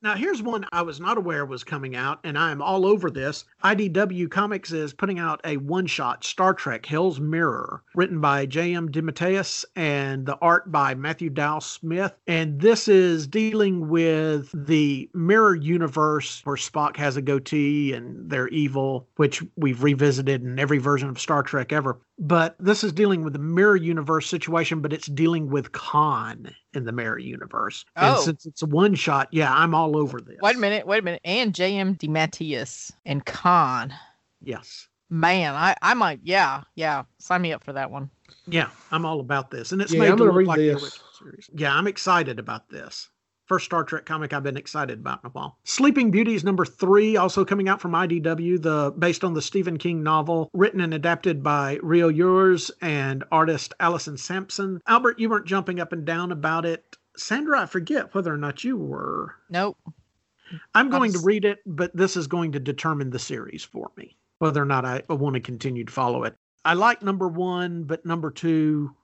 Now, here's one I was not aware was coming out, and I am all over this. IDW Comics is putting out a one shot Star Trek Hell's Mirror, written by J.M. DeMatteis and the art by Matthew Dow Smith. And this is dealing with the mirror universe where Spock has a goatee and they're evil, which we've revisited in every version of Star Trek ever. But this is dealing with the mirror universe situation, but it's dealing with Khan in the mirror universe. And Oh. since it's a one shot, yeah, I'm all over this. Wait a minute. Wait a minute. And J.M. DeMatteis and Khan. Yes. Man, I, I might. Yeah, yeah. Sign me up for that one. Yeah, I'm all about this. And it's Yeah, made I'm to gonna look read like the this. original series. Yeah, I'm excited about this. First Star Trek comic I've been excited about in a while. Sleeping Beauties number three, also coming out from IDW, the based on the Stephen King novel, written and adapted by Rio Youers and artist Alison Sampson. Albert, you weren't jumping up and down about it. Sandra, I forget whether or not you were. Nope. I'm going to read it, but this is going to determine the series for me, whether or not I want to continue to follow it. I like number one, but number two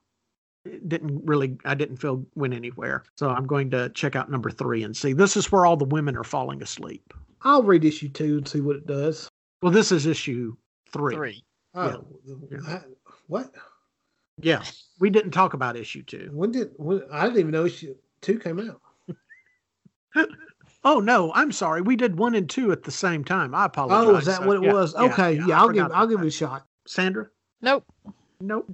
didn't really, I didn't feel went anywhere. So I'm going to check out number three and see. This is where all the women are falling asleep. I'll read issue two and see what it does. Well, this is issue three. Three. Oh, Yeah. that- what? Yeah. We didn't talk about issue two. When did? When, I didn't even know issue two came out. Oh, no, I'm sorry. We did one and two at the same time. I apologize. Oh, is that So, what it yeah, was? yeah, Okay, yeah, I I'll give I'll about give it a shot. Sandra? Nope. Nope.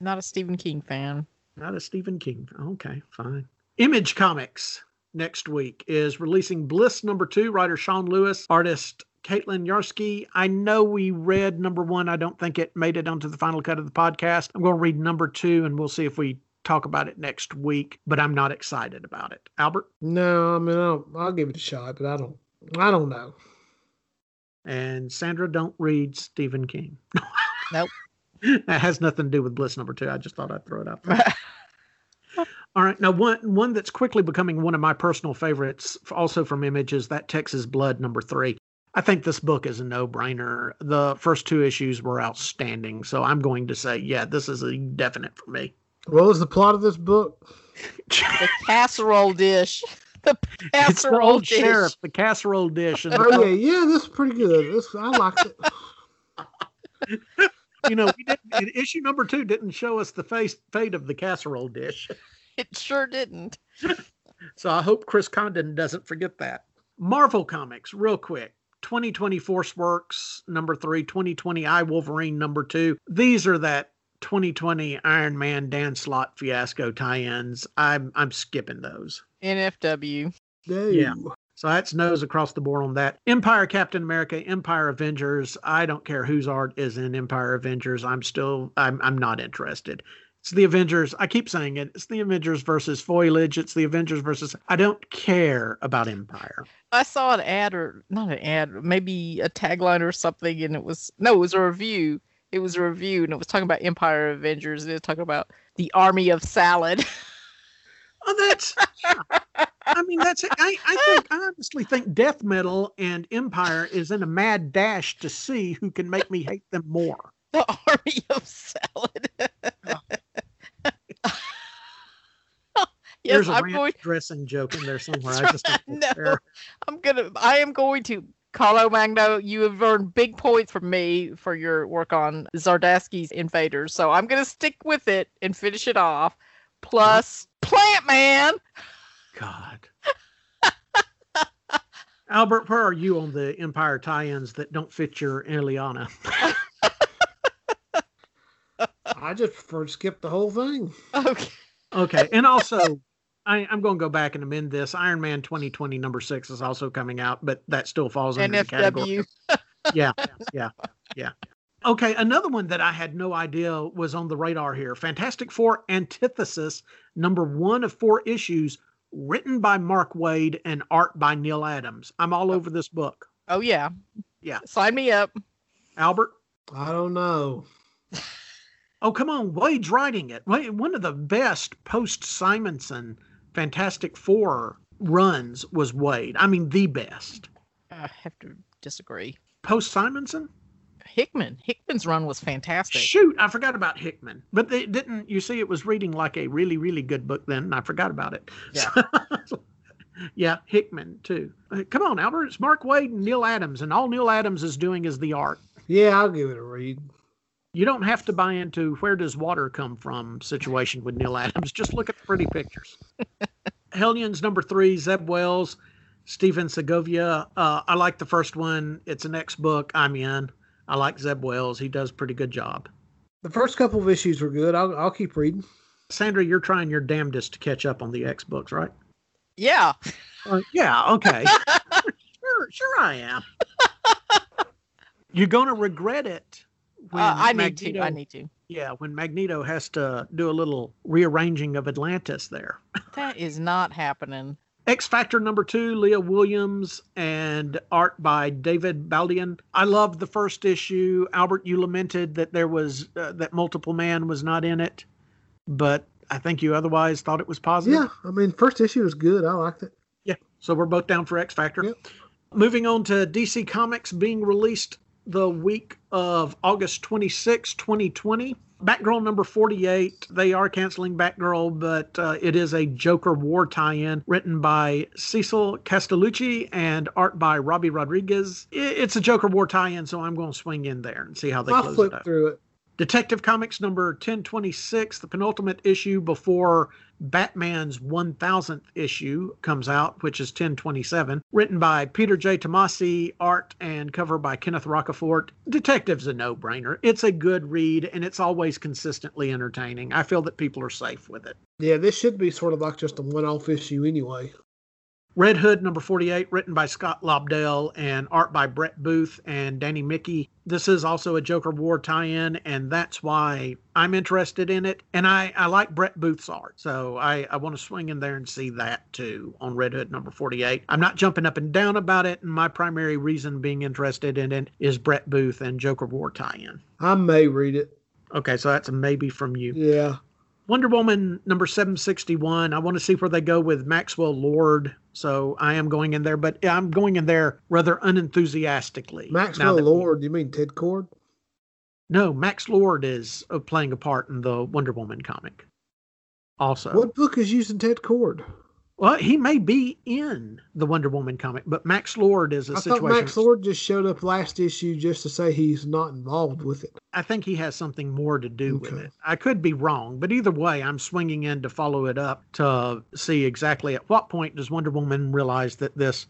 Not a Stephen King fan. Not a Stephen King. Okay, fine. Image Comics next week is releasing Bliss number two, writer Sean Lewis, artist Caitlin Yarsky. I know we read number one. I don't think it made it onto the final cut of the podcast. I'm going to read number two and we'll see if we talk about it next week, but I'm not excited about it. Albert No, I mean I'll, I'll give it a shot, but I don't I don't know. and Sandra don't read Stephen King. Nope. that has nothing to do with Bliss number two. I just thought I'd throw it out there. All right. Now, one one that's quickly becoming one of my personal favorites, also from Image, is that Texas Blood number three. I think this book is a no brainer. The first two issues were outstanding. So I'm going to say, yeah, this is a definite for me. What was the plot of this book? The casserole dish. The it's the casserole old dish. sheriff, the casserole dish. And Oh yeah, yeah, this is pretty good. This I liked it. You know, we didn't, issue number two didn't show us the face fate of the casserole dish. It sure didn't. So I hope Chris Condon doesn't forget that. Marvel Comics, real quick. 2020 Force Works number three, 2020 I Wolverine number two. These are that 2020 Iron Man Dan Slott fiasco tie-ins. I'm I'm skipping those. NFW. No. Yeah. So that's nose across the board on that. Empire Captain America, Empire Avengers. I don't care whose art is in Empire Avengers. I'm still I'm I'm not interested. It's the Avengers. I keep saying it. It's the Avengers versus foliage. It's the Avengers versus I don't care about Empire. I saw an ad or not an ad, maybe a tagline or something, and it was no, it was a review. It was a review, and it was talking about Empire Avengers. And it was talking about the army of salad. Oh, that's. I mean, that's. I, I think. I honestly think Death Metal and Empire is in a mad dash to see who can make me hate them more. the army of salad. yes, There's a I'm ranch going. dressing joke in there somewhere. I just No. care. I'm gonna. I am going to. Carlo Magno, you have earned big points from me for your work on Zdarsky's Invaders, so I'm gonna stick with it and finish it off. Plus, Plant Man. God. Albert, where are you on the Empire tie-ins that don't fit your Eliana? I just prefer to skip the whole thing. Okay. Okay, and also, I, I'm going to go back and amend this. Iron Man 2020 number six is also coming out, but that still falls under the category. Yeah, yeah, yeah. Okay, another one that I had no idea was on the radar here Fantastic Four Antithesis, number one of four issues, written by Mark Waid and art by Neal Adams. I'm all oh. over this book. Oh yeah. Yeah. Sign me up. Albert? I don't know. Oh, come on. Waid's writing it. Waid- One of the best post Simonson Fantastic Four runs was Waid. I mean, the best. I have to disagree. Post Simonson? Hickman. Hickman's run was fantastic. Shoot, I forgot about Hickman. But they didn't, you see, it was reading like a really, really good book then, and I forgot about it. Yeah. yeah, Hickman, too. Uh, come on, Albert. It's Mark Waid and Neal Adams, and all Neal Adams is doing is the art. Yeah, I'll give it a read. You don't have to buy into where does water come from situation with Neal Adams. Just look at the pretty pictures. Hellions number three, Zeb Wells, Stephen Segovia. Uh, I like the first one. It's an X book. I'm in. I like Zeb Wells. He does a pretty good job. The first couple of issues were good. I'll I'll keep reading. Sandra, you're trying your damnedest to catch up on the X books, right? Yeah. Uh, yeah, okay. sure, sure I am. You're going to regret it. when Uh, I need to. I need to. Yeah, when Magneto has to do a little rearranging of Atlantis there. That is not happening. X Factor number two, Leah Williams, and art by David Baldeón. I loved the first issue. Albert, you lamented that there was uh, that Multiple Man was not in it, but I think you otherwise thought it was positive. Yeah, I mean, first issue was good. I liked it. Yeah. So we're both down for X Factor. Yep. Moving on to DC Comics being released the week of August 26, 2020. Batgirl number 48. They are canceling Batgirl, but uh, it is a Joker War tie in written by Cecile Castellucci and art by Robbi Rodriguez. It's a Joker War tie in, so I'm going to swing in there and see how they I'll close flip it up. through it. Detective Comics number 1026, the penultimate issue before Batman's 1000th issue comes out, which is 1027, written by Peter J. Tomasi, art and cover by Kenneth Rocafort. Detective's a no brainer. It's a good read and it's always consistently entertaining. I feel that people are safe with it. Yeah, this should be sort of like just a one-off issue anyway. Red Hood number 48, written by Scott Lobdell and art by Brett Booth and Danny Miki. This is also a Joker War tie in, and that's why I'm interested in it. And I, I like Brett Booth's art, so I, I want to swing in there and see that too on Red Hood number 48. I'm not jumping up and down about it, and my primary reason being interested in it is Brett Booth and Joker War tie in. I may read it. Okay, so that's a maybe from you. Yeah. Wonder Woman number 761. I want to see where they go with Maxwell Lord. So I am going in there, but I'm going in there rather unenthusiastically. Maxwell that Lord, you mean Ted Kord? No, Max Lord is uh, playing a part in the Wonder Woman comic. also. What book is using Ted Kord? Well, he may be in the Wonder Woman comic, but Max Lord is a I situation. thought Max Lord just showed up last issue just to say he's not involved with it. I think he has something more to do with it. I could be wrong, but either way, I'm swinging in to follow it up to see exactly at what point does Wonder Woman realize that this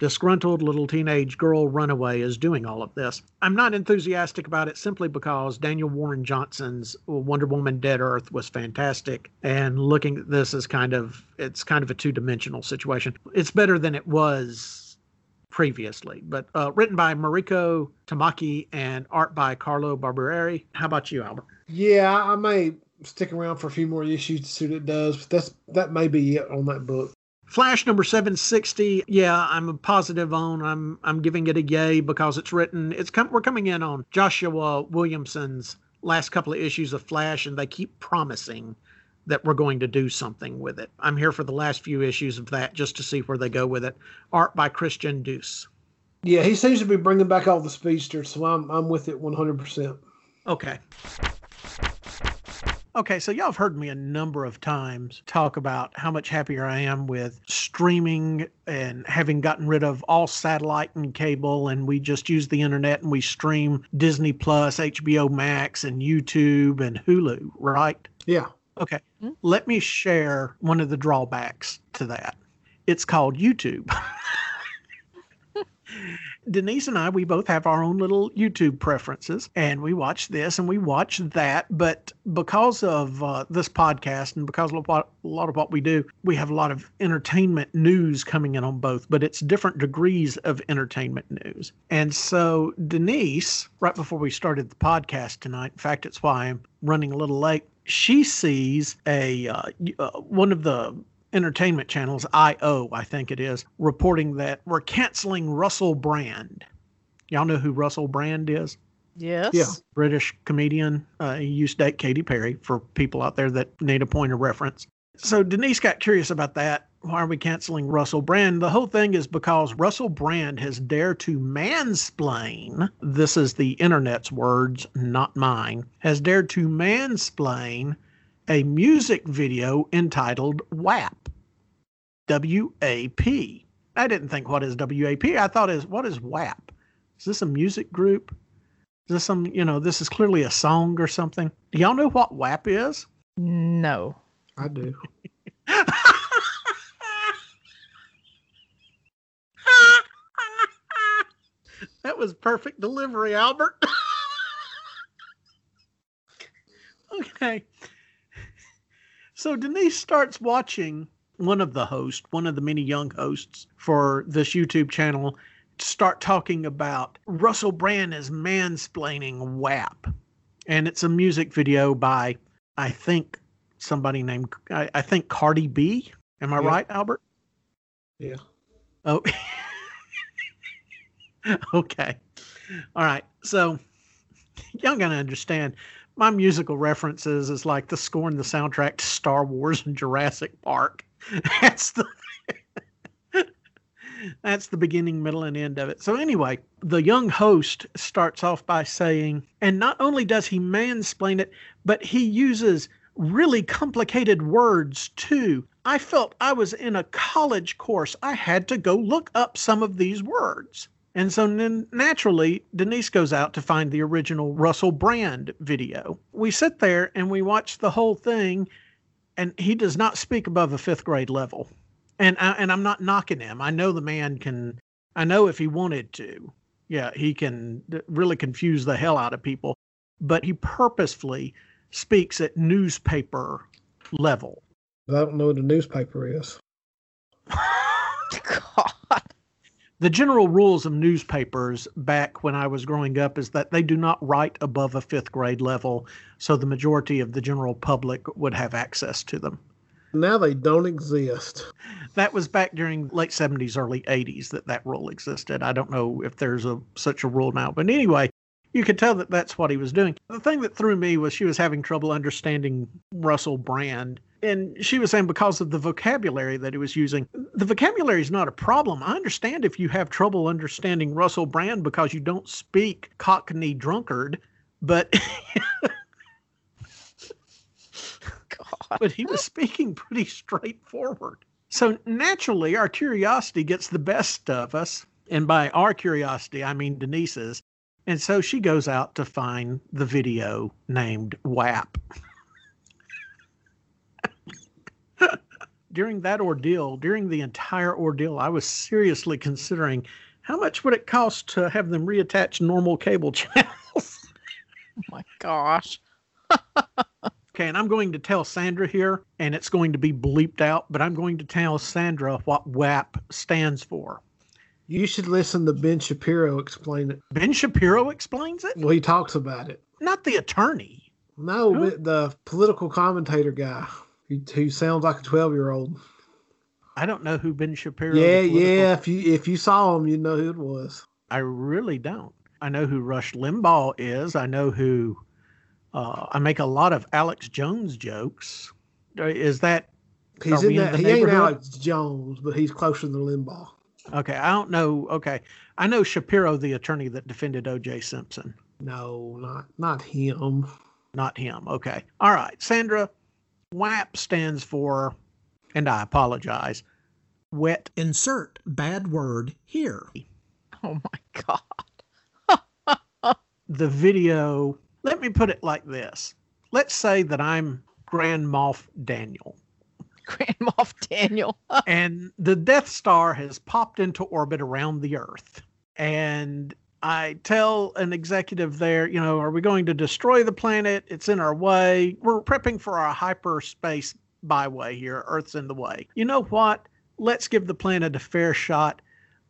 disgruntled little teenage girl runaway is doing all of this. I'm not enthusiastic about it simply because Daniel Warren Johnson's Wonder Woman Dead Earth was fantastic and looking at this as kind of it's kind of a two-dimensional situation. It's better than it was previously, but uh, written by Mariko Tamaki and art by Carlo Barberi. How about you, Albert? Yeah, I may stick around for a few more issues to see what it does, but that's that may be it on that book. Flash number 760. Yeah, I'm a positive on. I'm I'm giving it a yay because it's written. It's come. We're coming in on Joshua Williamson's last couple of issues of Flash, and they keep promising that we're going to do something with it. I'm here for the last few issues of that just to see where they go with it. Art by Christian Duce. Yeah, he seems to be bringing back all the speedsters, so I'm I'm with it 100%. Okay. Okay, so y'all have heard me a number of times talk about how much happier I am with streaming and having gotten rid of all satellite and cable, and we just use the internet and we stream Disney Plus, HBO Max, and YouTube and Hulu, right? Yeah. Okay, Hmm. let me share one of the drawbacks to that. It's called YouTube. Denise and I, we both have our own little YouTube preferences, and we watch this and we watch that. But because of uh, this podcast and because of what, a lot of what we do, we have a lot of entertainment news coming in on both, but it's different degrees of entertainment news. And so, Denise, right before we started the podcast tonight, in fact, it's why I'm running a little late, she sees a uh, uh, one of the entertainment channels, IO, I think it is, reporting that we're canceling Russell Brand. Y'all know who Russell Brand is? Yes. Yeah. British comedian. Uh, he used to date Katy Perry for people out there that need a point of reference. So Denise got curious about that. Why are we canceling Russell Brand? The whole thing is because Russell Brand has dared to mansplain. This is the internet's words, not mine. Has dared to mansplain a music video entitled WAP. W A P. I didn't think what is WAP. I thought is what is WAP? Is this a music group? Is this some, you know, this is clearly a song or something. Do y'all know what WAP is? No. I do. that was perfect delivery, Albert. okay. So Denise starts watching one of the hosts, one of the many young hosts for this YouTube channel, start talking about Russell Brand is mansplaining WAP. And it's a music video by, I think, somebody named, I, I think Cardi B. Am I Yeah. right, Albert? Yeah. Oh, okay. All right. So, y'all gotta understand, my musical references is like the score and the soundtrack to Star Wars and Jurassic Park. That's the that's the beginning, middle, and end of it. So anyway, the young host starts off by saying, and not only does he mansplain it, but he uses really complicated words too. I felt I was in a college course. I had to go look up some of these words. And so then naturally, Denise goes out to find the original Russell Brand video. We sit there and we watch the whole thing, and he does not speak above a fifth grade level. And I, and I'm not knocking him. I know the man can. I know if he wanted to, yeah, he can really confuse the hell out of people. But he purposefully speaks at newspaper level. I don't know what a newspaper is. God. The general rules of newspapers back when I was growing up is that they do not write above a fifth grade level, so the majority of the general public would have access to them. Now they don't exist. That was back during late 70s, early 80s that that rule existed. I don't know if there's a such a rule now, but anyway, you could tell that that's what he was doing. The thing that threw me was she was having trouble understanding Russell Brand. And she was saying because of the vocabulary that he was using, the vocabulary is not a problem. I understand if you have trouble understanding Russell Brand because you don't speak Cockney drunkard, but God. but he was speaking pretty straightforward. So naturally, our curiosity gets the best of us. And by our curiosity, I mean Denise's. And so she goes out to find the video named WAP. during that ordeal, during the entire ordeal, I was seriously considering how much would it cost to have them reattach normal cable channels? Oh my gosh. okay, and I'm going to tell Sandra here, and it's going to be bleeped out, but I'm going to tell Sandra what WAP stands for. You should listen to Ben Shapiro explain it. Ben Shapiro explains it? Well, he talks about it. Not the attorney. No, Who? the political commentator guy who, who sounds like a 12 year old. I don't know who Ben Shapiro. Yeah, yeah. If you if you saw him, you know who it was. I really don't. I know who Rush Limbaugh is. I know who. Uh, I make a lot of Alex Jones jokes. Uh, is that? He's in that. In he ain't Alex Jones, but he's closer to Limbaugh. Okay, I don't know. Okay, I know Shapiro, the attorney that defended O.J. Simpson. No, not not him. Not him. Okay. All right, Sandra. WAP stands for, and I apologize. Wet. Insert bad word here. Oh my god the video, let me put it like this. Let's say that I'm Grand Moff Daniel. Grand Moff Daniel. and the Death Star has popped into orbit around the Earth. And I tell an executive there, you know, are we going to destroy the planet? It's in our way. We're prepping for our hyperspace byway here. Earth's in the way. You know what? Let's give the planet a fair shot.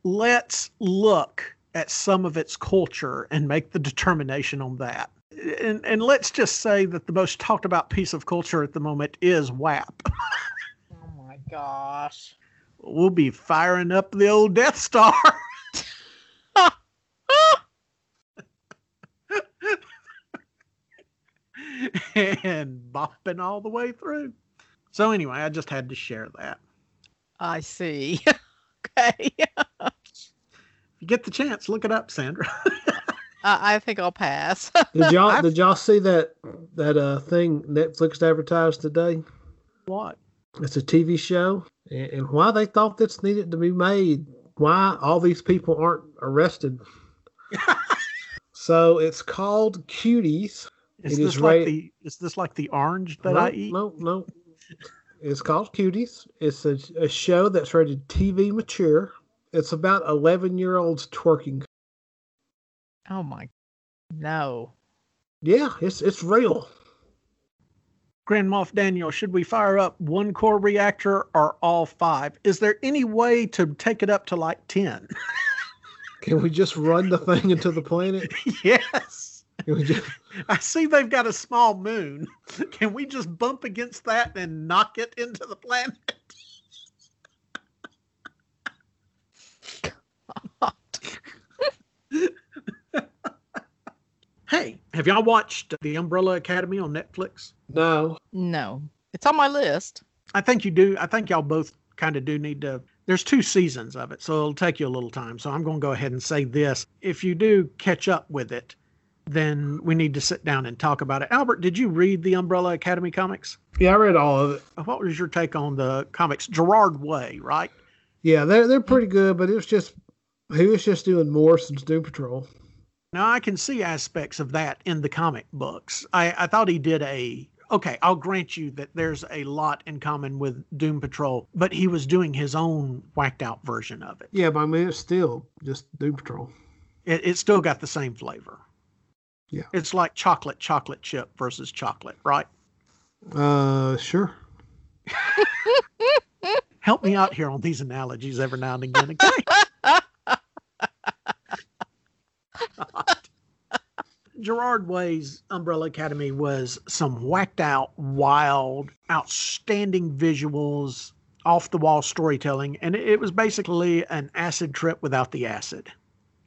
Let's look at some of its culture and make the determination on that. And, and let's just say that the most talked about piece of culture at the moment is WAP. oh my gosh. We'll be firing up the old Death Star. and bopping all the way through. So, anyway, I just had to share that. I see. okay you get the chance, look it up, Sandra. I think I'll pass. did y'all did y'all see that that uh thing Netflix advertised today? What? It's a TV show, and, and why they thought this needed to be made. Why all these people aren't arrested? so it's called Cuties. Is it this is like the is this like the orange that no, I eat? No, no. It's called Cuties. It's a, a show that's rated TV mature. It's about 11 year olds twerking. Oh my. No. Yeah, it's it's real. Grand Moff Daniel, should we fire up one core reactor or all five? Is there any way to take it up to like 10? Can we just run the thing into the planet? yes. Just... I see they've got a small moon. Can we just bump against that and knock it into the planet? hey, have y'all watched The Umbrella Academy on Netflix? No. No. It's on my list. I think you do. I think y'all both kind of do need to. There's two seasons of it, so it'll take you a little time. So I'm going to go ahead and say this. If you do catch up with it, then we need to sit down and talk about it. Albert, did you read the Umbrella Academy comics? Yeah, I read all of it. What was your take on the comics? Gerard Way, right? Yeah, they're they're pretty good, but it was just he was just doing Morrison's Doom Patrol. Now I can see aspects of that in the comic books. I, I thought he did a okay, I'll grant you that there's a lot in common with Doom Patrol, but he was doing his own whacked out version of it. Yeah, but I mean it's still just Doom Patrol. It it still got the same flavor. Yeah. It's like chocolate chocolate chip versus chocolate, right? Uh sure. Help me out here on these analogies every now and again, okay? Gerard Way's Umbrella Academy was some whacked out, wild, outstanding visuals, off the wall storytelling, and it was basically an acid trip without the acid.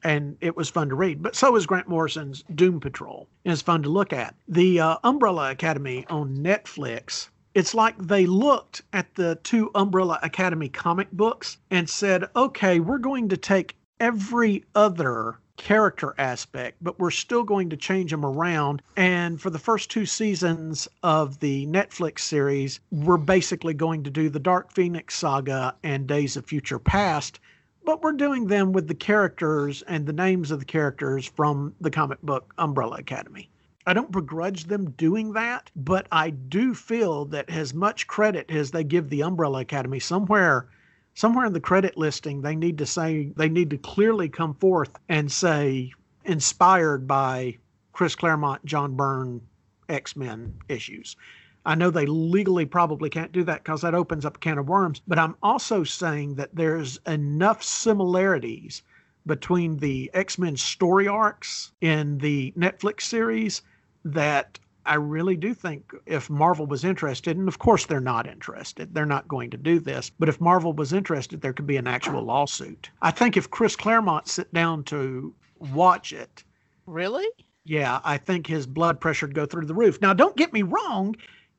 And it was fun to read. But so is Grant Morrison's Doom Patrol. And it's fun to look at. The uh, Umbrella Academy on Netflix it's like they looked at the two Umbrella Academy comic books and said, okay, we're going to take every other character aspect, but we're still going to change them around. And for the first two seasons of the Netflix series, we're basically going to do the Dark Phoenix saga and Days of Future Past, but we're doing them with the characters and the names of the characters from the comic book Umbrella Academy. I don't begrudge them doing that, but I do feel that as much credit as they give the Umbrella Academy, somewhere somewhere in the credit listing they need to say they need to clearly come forth and say inspired by Chris Claremont, John Byrne X-Men issues. I know they legally probably can't do that because that opens up a can of worms, but I'm also saying that there's enough similarities between the X-Men story arcs in the Netflix series that I really do think if Marvel was interested, and of course they're not interested, they're not going to do this, but if Marvel was interested, there could be an actual lawsuit. I think if Chris Claremont sit down to watch it. Really? Yeah, I think his blood pressure would go through the roof. Now, don't get me wrong,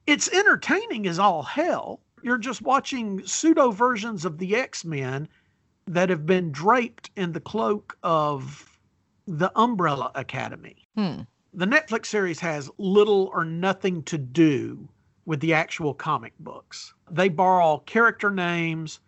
it's entertaining as all hell. You're just watching pseudo versions of the X Men that have been draped in the cloak of the Umbrella Academy. Hmm the Netflix series has little or nothing to do with the actual comic books. They borrow character names,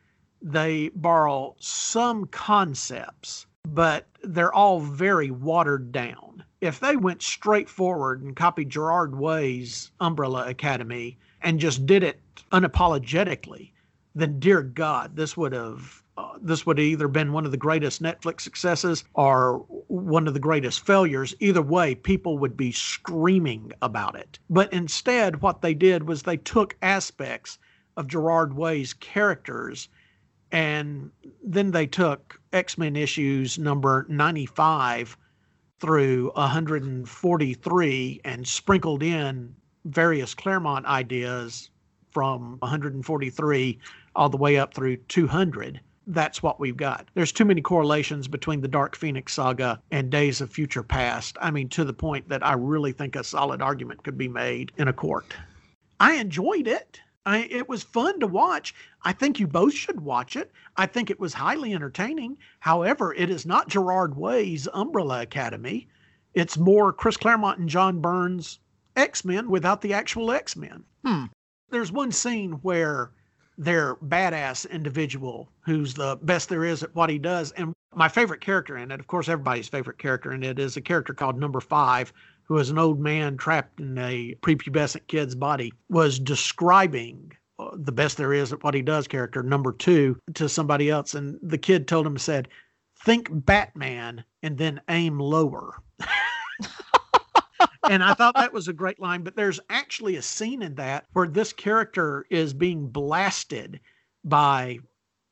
they borrow some concepts, but they're all very watered down. If they went straight forward and copied Gerard Way's Umbrella Academy and just did it unapologetically, then dear God, this would have uh, this would have either been one of the greatest Netflix successes or one of the greatest failures. Either way, people would be screaming about it. But instead, what they did was they took aspects of Gerard Way's characters and then they took X Men issues number 95 through 143 and sprinkled in various Claremont ideas from 143 all the way up through 200 that's what we've got. There's too many correlations between the Dark Phoenix saga and Days of Future Past. I mean, to the point that I really think a solid argument could be made in a court. I enjoyed it. I, it was fun to watch. I think you both should watch it. I think it was highly entertaining. However, it is not Gerard Way's Umbrella Academy. It's more Chris Claremont and John Byrne's X Men without the actual X Men. Hmm. There's one scene where their badass individual who's the best there is at what he does. And my favorite character in it, of course, everybody's favorite character in it is a character called Number Five, who is an old man trapped in a prepubescent kid's body, was describing uh, the best there is at what he does character number two to somebody else. And the kid told him, said, think Batman and then aim lower. and I thought that was a great line. But there's actually a scene in that where this character is being blasted by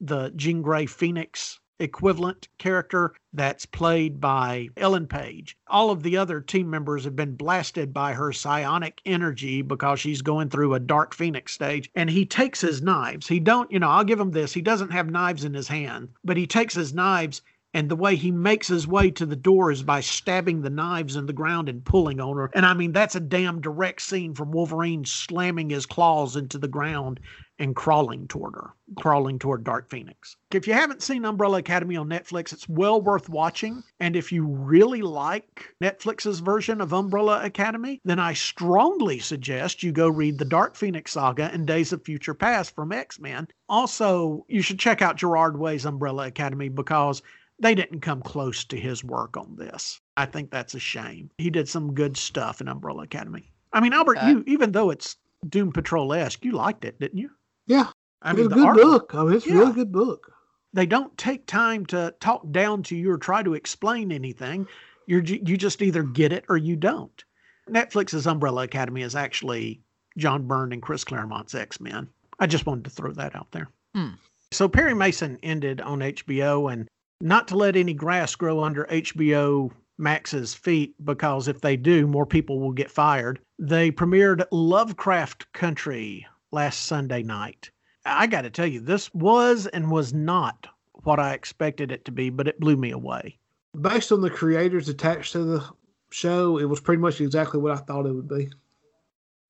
the Jean Grey Phoenix equivalent character that's played by Ellen Page. All of the other team members have been blasted by her psionic energy because she's going through a dark phoenix stage and he takes his knives. He don't, you know, I'll give him this. He doesn't have knives in his hand, but he takes his knives and the way he makes his way to the door is by stabbing the knives in the ground and pulling on her. And I mean, that's a damn direct scene from Wolverine slamming his claws into the ground and crawling toward her, crawling toward Dark Phoenix. If you haven't seen Umbrella Academy on Netflix, it's well worth watching. And if you really like Netflix's version of Umbrella Academy, then I strongly suggest you go read the Dark Phoenix saga and Days of Future Past from X Men. Also, you should check out Gerard Way's Umbrella Academy because they didn't come close to his work on this. I think that's a shame. He did some good stuff in Umbrella Academy. I mean, Albert, uh, you even though it's Doom Patrol esque, you liked it, didn't you? Yeah, I mean, it's a good art, book. I mean, it's yeah. a really good book. They don't take time to talk down to you or try to explain anything. You you just either get it or you don't. Netflix's Umbrella Academy is actually John Byrne and Chris Claremont's X Men. I just wanted to throw that out there. Hmm. So Perry Mason ended on HBO, and not to let any grass grow under HBO Max's feet because if they do, more people will get fired. They premiered Lovecraft Country last Sunday night. I got to tell you, this was and was not what I expected it to be, but it blew me away. Based on the creators attached to the show, it was pretty much exactly what I thought it would be.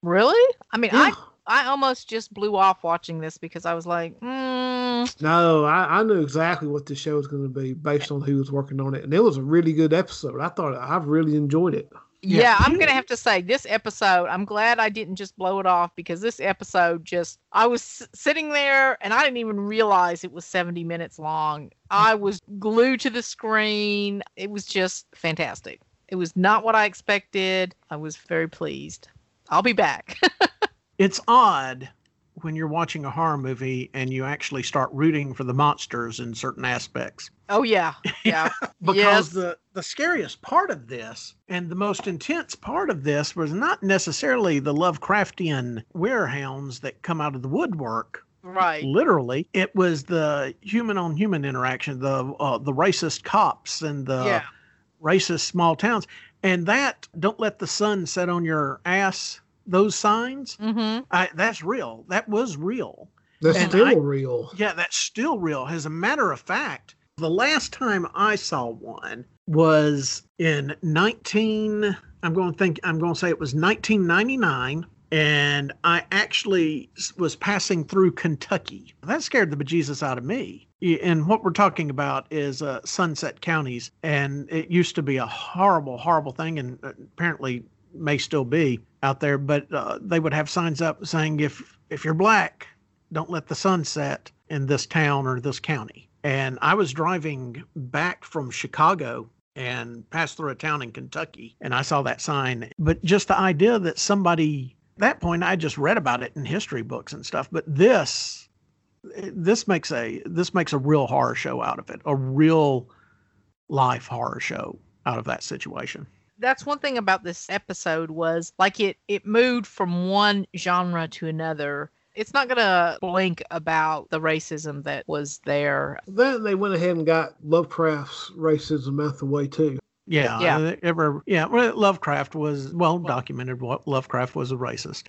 Really? I mean, yeah. I I almost just blew off watching this because I was like, mm, Mm-hmm. No, I, I knew exactly what the show was going to be based on who was working on it, and it was a really good episode. I thought I really enjoyed it. Yeah, Yeah. I'm gonna have to say this episode. I'm glad I didn't just blow it off because this episode just I was s- sitting there and I didn't even realize it was 70 minutes long. I was glued to the screen. It was just fantastic. It was not what I expected. I was very pleased. I'll be back. It's odd when you're watching a horror movie and you actually start rooting for the monsters in certain aspects. oh yeah, yeah. because Yes. the the scariest part of this and the most intense part of this was not necessarily the Lovecraftian werehounds that come out of the woodwork. Right. Literally, it was the human on human interaction, the uh, the racist cops and the yeah. racist small towns, and that don't let the sun set on your ass. Those signs, Mm-hmm. I, that's real. That was real. That's And still I- real. Yeah, that's still real. As a matter of fact, the last time I saw one was in 19 I'm going to think I'm going to say it was 1999 and I actually was passing through Kentucky. That scared the bejesus out of me. And what we're talking about is uh, Sunset counties and it used to be a horrible horrible thing and uh, apparently may still be out there but uh, they would have signs up saying if if you're black don't let the sun set in this town or this county. And I was driving back from Chicago and passed through a town in Kentucky and I saw that sign. But just the idea that somebody that point I just read about it in history books and stuff, but this this makes a this makes a real horror show out of it. A real life horror show out of that situation. That's one thing about this episode was like it it moved from one genre to another it's not gonna blink about the racism that was there Then they went ahead and got Lovecraft's racism out the way too. Yeah, Yeah. uh, ever yeah, well, Lovecraft was well documented what Lovecraft was a racist.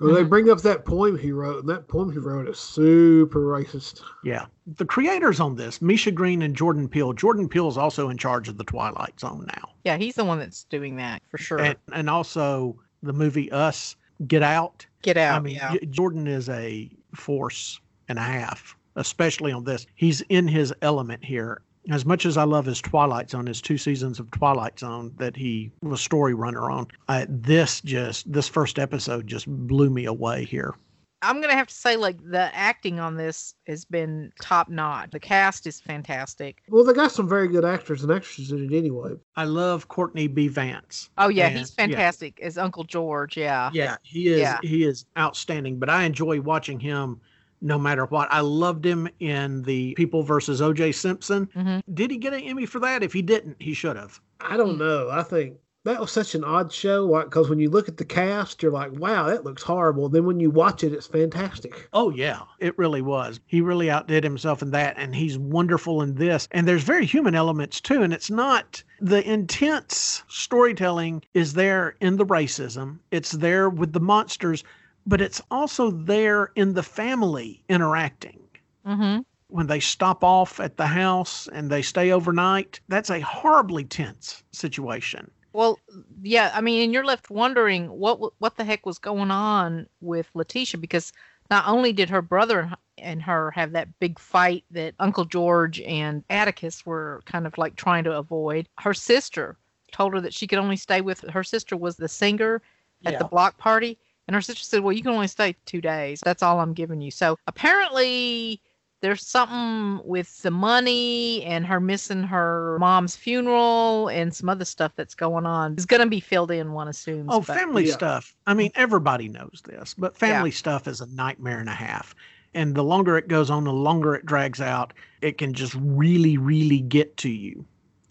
'Cause they Mhm. bring up that poem he wrote, and that poem he wrote is super racist. Yeah. The creators on this, Misha Green and Jordan Peele. Jordan Peele is also in charge of the Twilight Zone now. yeah he's the one that's doing that for sure And and also the movie Us, Get Out. get out I mean, yeah. Jordan is a force and a half, especially on this. He's in his element here. As much as I love his Twilight Zone, his two seasons of Twilight Zone that he was story runner on, I, this just this first episode just blew me away here. i'm gonna have to say like the acting on this has been top notch the cast is fantastic Well, they got some very good actors and actresses in it anyway. I love Courtney B. Vance. oh yeah And- he's yeah. fantastic as uncle george yeah Yeah, he is Yeah. he is outstanding, but I enjoy watching him no matter what. I loved him in the People versus OJ Simpson. Mhm. Did he get an Emmy for that? If he didn't, he should have. I don't know. I think that was such an odd show because when you look at the cast, you're like, wow, that looks horrible. Then when you watch it, it's fantastic. Oh yeah, it really was. He really outdid himself in that and he's wonderful in this. And there's very human elements too and it's not the intense storytelling is there in the racism. It's there with the monsters, but it's also there in the family interacting. mm-hmm. when they stop off at the house and they stay overnight, that's a horribly tense situation. Well, yeah, I mean, and you're left wondering what what the heck was going on with Letitia because not only did her brother and- and her have that big fight that Uncle George and Atticus were kind of like trying to avoid, her sister told her that she could only stay with her sister was the singer at the block party, and her sister said, "Well, you can only stay two days. That's all I'm giving you." So apparently. There's something with the money and her missing her mom's funeral and some other stuff that's going on. It's going to be filled in, one assumes. Oh, but- family Yeah. stuff. I mean, everybody knows this, but family stuff is a nightmare and a half. And the longer it goes on, the longer it drags out, it can just really, really get to you.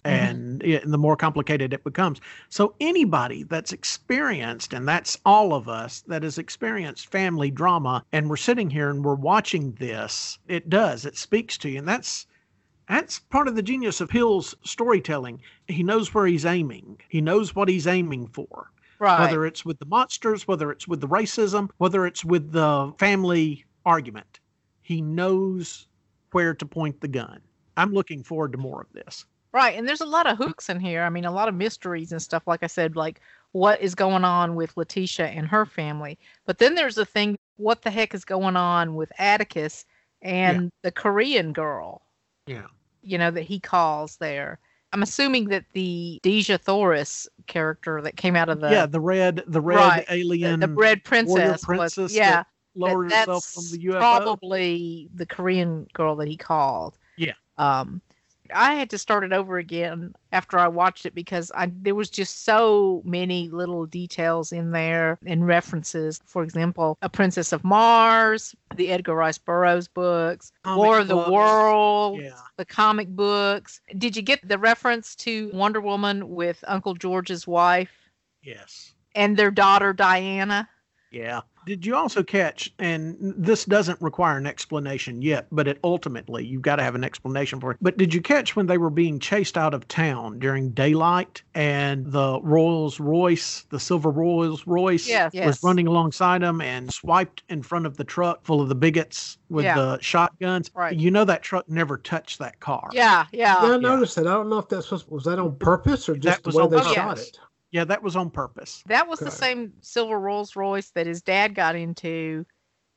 Mm-hmm. And, it, and the more complicated it becomes. So, anybody that's experienced, and that's all of us that has experienced family drama, and we're sitting here and we're watching this, it does, it speaks to you. And that's that's part of the genius of Hill's storytelling. He knows where he's aiming, he knows what he's aiming for right. whether it's with the monsters, whether it's with the racism, whether it's with the family argument. He knows where to point the gun. I'm looking forward to more of this. Right. And there's a lot of hooks in here. I mean, a lot of mysteries and stuff. Like I said, like what is going on with Letitia and her family. But then there's the thing what the heck is going on with Atticus and the Korean girl. Yeah. You know that he calls there. I'm assuming that the Dejah Thoris character that came out of the yeah, the red, the red Right, alien the red princess, princess was that yeah lowered that- itself that's from the UFO. probably the Korean girl that he called. Yeah. Um, I had to start it over again after I watched it because I there was just so many little details in there and references. For example, A Princess of Mars, the Edgar Rice Burroughs books, Comic War of the books. World, Yeah. the comic books. Did you get the reference to Wonder Woman with Uncle George's wife Yes. and their daughter Diana? Yeah. Did you also catch, and this doesn't require an explanation yet, but it ultimately, you've got to have an explanation for it. But did you catch when they were being chased out of town during daylight and the Rolls Royce, the silver Rolls Royce, Yes, was yes. running alongside them and swiped in front of the truck full of the bigots with Yeah. the shotguns? Right. You know that truck never touched that car. Yeah, yeah. Yeah, I noticed that. I don't know if that's supposed, was that on purpose or just That the way on they purpose. shot it. Yeah, that was on purpose. That was the same silver Rolls Royce that his dad got into,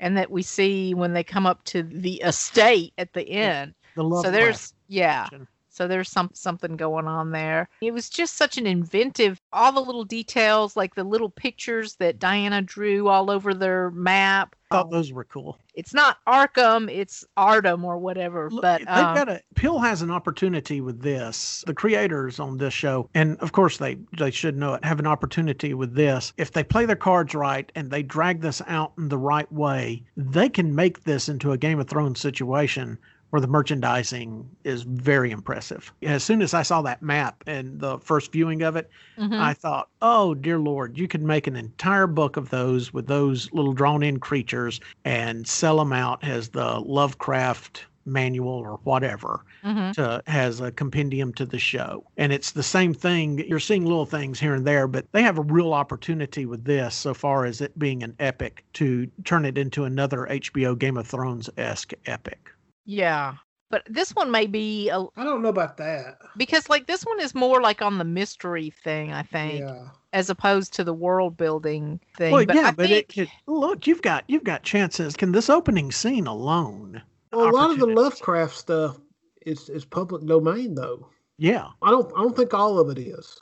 and that we see when they come up to the estate at the end. The love so there's yeah, so there's some something going on there. It was just such an inventive. All the little details, like the little pictures that Diana drew all over their map. I thought those were cool. It's not Arkham, it's Ardham or whatever. Look, but they've um, got a Peele has an opportunity with this. The creators on this show, and of course they they should know it, have an opportunity with this. If they play their cards right and they drag this out in the right way, they can make this into a Game of Thrones situation where the merchandising is very impressive. As soon as I saw that map and the first viewing of it, mhm. I thought, oh dear lord, you could make an entire book of those with those little drawn-in creatures and sell them out as the Lovecraft manual or whatever Mhm. to has a compendium to the show and it's the same thing you're seeing little things here and there but they have a real opportunity with this so far as it being an epic to turn it into another hbo game of thrones-esque epic yeah. But this one may be a, I don't know about that. because like this one is more like on the mystery thing, I think. Yeah. as opposed to the world building thing. well but yeah I but think, it could look you've got you've got chances can this opening scene alone Well, a lot of the opportunities. Lovecraft stuff is is public domain though. yeah I don't I don't think all of it is.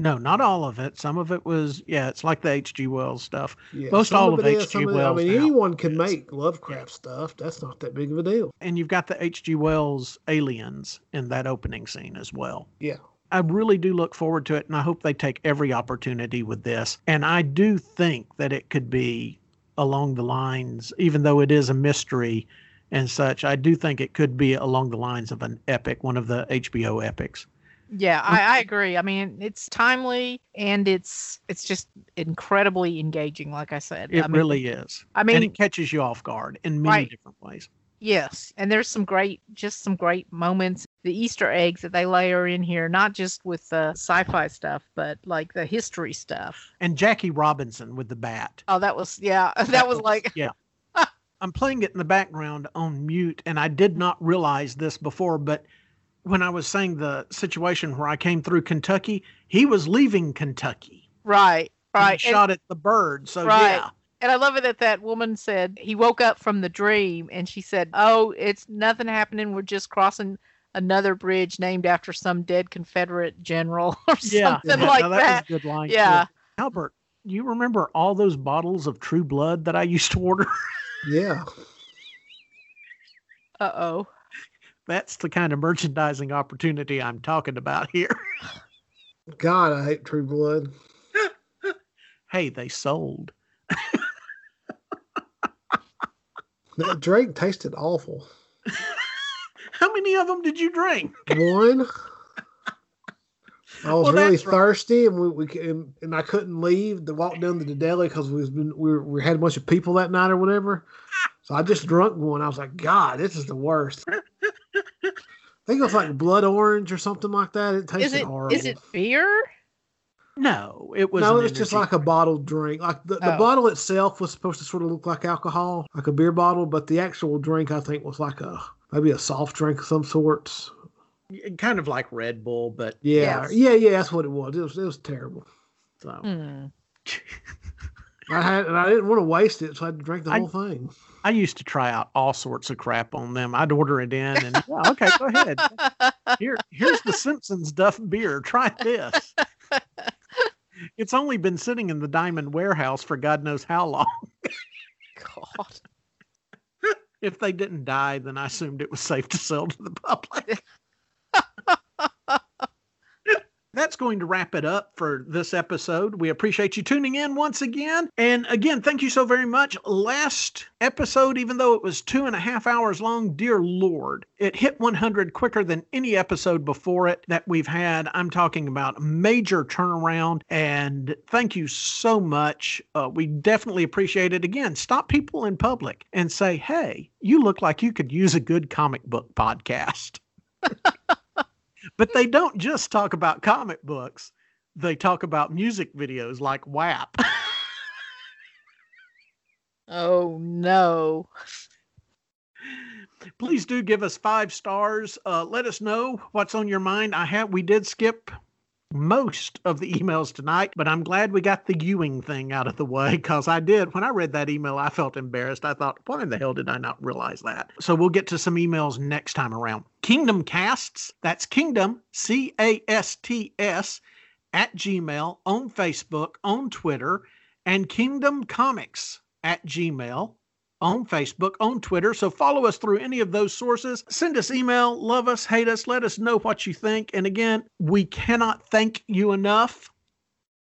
No, not all of it. Some of it was, yeah, it's like the H.G. Wells stuff. Yeah, Most all of it is, H.G. some of it- Wells I mean, anyone can is. make Lovecraft stuff. That's not that big of a deal. And you've got the H.G. Wells aliens in that opening scene as well. Yeah. I really do look forward to it, and I hope they take every opportunity with this. And I do think that it could be along the lines, even though it is a mystery and such, I do think it could be along the lines of an epic, one of the HBO epics. Yeah, I, I agree. I mean, it's timely and it's it's just incredibly engaging. Like I said, It I mean, really is. I and mean, it catches you off guard in many Right. different ways. yes, and there's some great, just some great moments. The Easter eggs that they layer in here, not just with the sci-fi stuff, but like the history stuff. And Jackie Robinson with the bat. Oh, that was yeah, that, was like yeah. I'm playing it in the background on mute, and I did not realize this before, but when I was saying the situation where I came through Kentucky, he was leaving Kentucky. right, and right. And- shot at the bird. So Right. yeah. And I love it that that woman said he woke up from the dream and she said, "Oh, it's nothing happening. We're just crossing another bridge named after some dead Confederate general or Yeah. something yeah. like Now, that." was a good line. too. Yeah. Albert, do you remember all those bottles of True Blood that I used to order? Yeah. Uh oh. That's the kind of merchandising opportunity I'm talking about here. God, I hate True Blood. hey, they sold. That drink tasted awful. How many of them did you drink? One. I was Well, really that's right. thirsty, and we, we and, and I couldn't leave to walk down to the deli because we was been we, were, we had a bunch of people that night or whatever. So I just drunk one. I was like, God, this is the worst. I think it was like blood orange or something like that. It tasted Is it horrible. is it beer? No, it was. no, an it was just energy like a bottled drink. Like the, the Oh. bottle itself was supposed to sort of look like alcohol, like a beer bottle, but the actual drink I think was like a maybe a soft drink of some sorts. kind of like Red Bull, but Yeah, Yes. yeah, yeah. That's what it was. It was it was terrible. so Hmm. I had, and I didn't want to waste it, so I had to drink the I- whole thing. I used to try out all sorts of crap on them. I'd order it in and okay, go ahead. Here, here's the Simpsons Duff beer. Try this. It's only been sitting in the Diamond Warehouse for God knows how long. God. If they didn't die, then I assumed it was safe to sell to the public. That's going to wrap it up for this episode. We appreciate you tuning in once again. And again, thank you so very much. Last episode, even though it was two and a half hours long, dear Lord, it hit 100 quicker than any episode before it that we've had. I'm talking about major turnaround. And thank you so much. Uh, we definitely appreciate it. Again, stop people in public and say, hey, you look like you could use a good comic book podcast. but they don't just talk about comic books. They talk about music videos like WAP. Oh no. Please do give us five stars. Uh, let us know what's on your mind. I have we did skip most of the emails tonight, but I'm glad we got the Ewing thing out of the way because I did. When I read that email, I felt embarrassed. I thought, why in the hell did I not realize that? So we'll get to some emails next time around. Kingdom Casts, that's Kingdom, C A S T S, at Gmail, on Facebook, on Twitter, and Kingdom Comics at Gmail on Facebook, on Twitter. So follow us through any of those sources. Send us email, love us, hate us, let us know what you think. And again, we cannot thank you enough.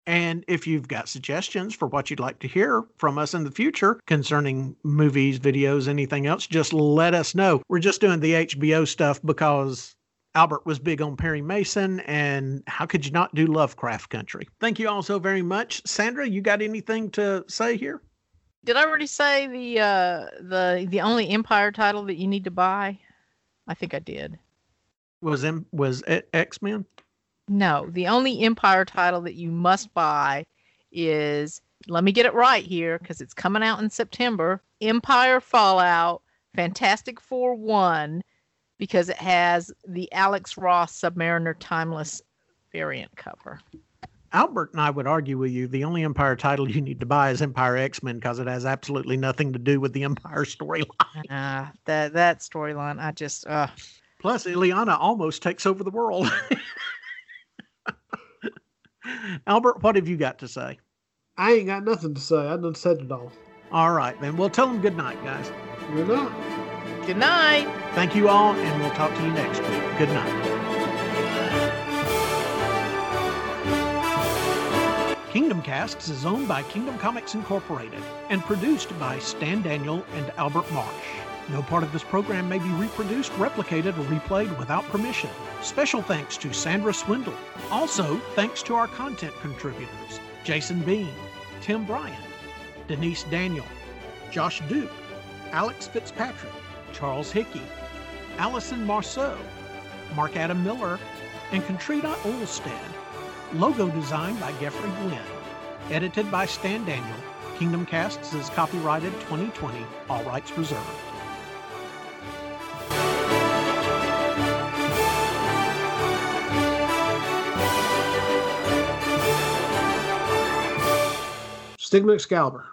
And if you've got suggestions for what you'd like to hear from us in the future concerning movies, videos, anything else, just let us know. We're just doing the HBO stuff because Albert was big on Perry Mason, and how could you not do Lovecraft Country? Thank you all so very much. Sandra, you got anything to say here? Did I already say the uh the the only Empire title that you need to buy? I think I did. Was M- was X Men? No, the only Empire title that you must buy is let me get it right here because it's coming out in September. Empire Fallout Fantastic Four 1 because it has the Alex Ross Submariner Timeless variant cover. Albert and I would argue with you. The only Empire title you need to buy is Empire X Men because it has absolutely nothing to do with the Empire storyline. Ah, that that storyline, I just uh Plus, Illyana almost takes over the world. Albert, what have you got to say? I ain't got nothing to say. I done said it all. All right, then we'll tell them good night, guys. You're not. good night. Thank you all, and we'll talk to you next week. Good night. Kingdom Casts is owned by Kingdom Comics Incorporated and produced by Stan Daniel and Albert Marsh. No part of this program may be reproduced, replicated, or replayed without permission. Special thanks to Sandra Swindle. Also, thanks to our content contributors Jason Bean, Tim Bryant, Denise Daniel, Josh Duke, Alex Fitzpatrick, Charles Hickey, Allison Marceau, Mark Adam Miller, and Contrita Olstad. Logo designed by Geoffrey Gwynn. Edited by Stan Daniel. Kingdom Casts is copyrighted 2020, all rights reserved. Stigma Excalibur.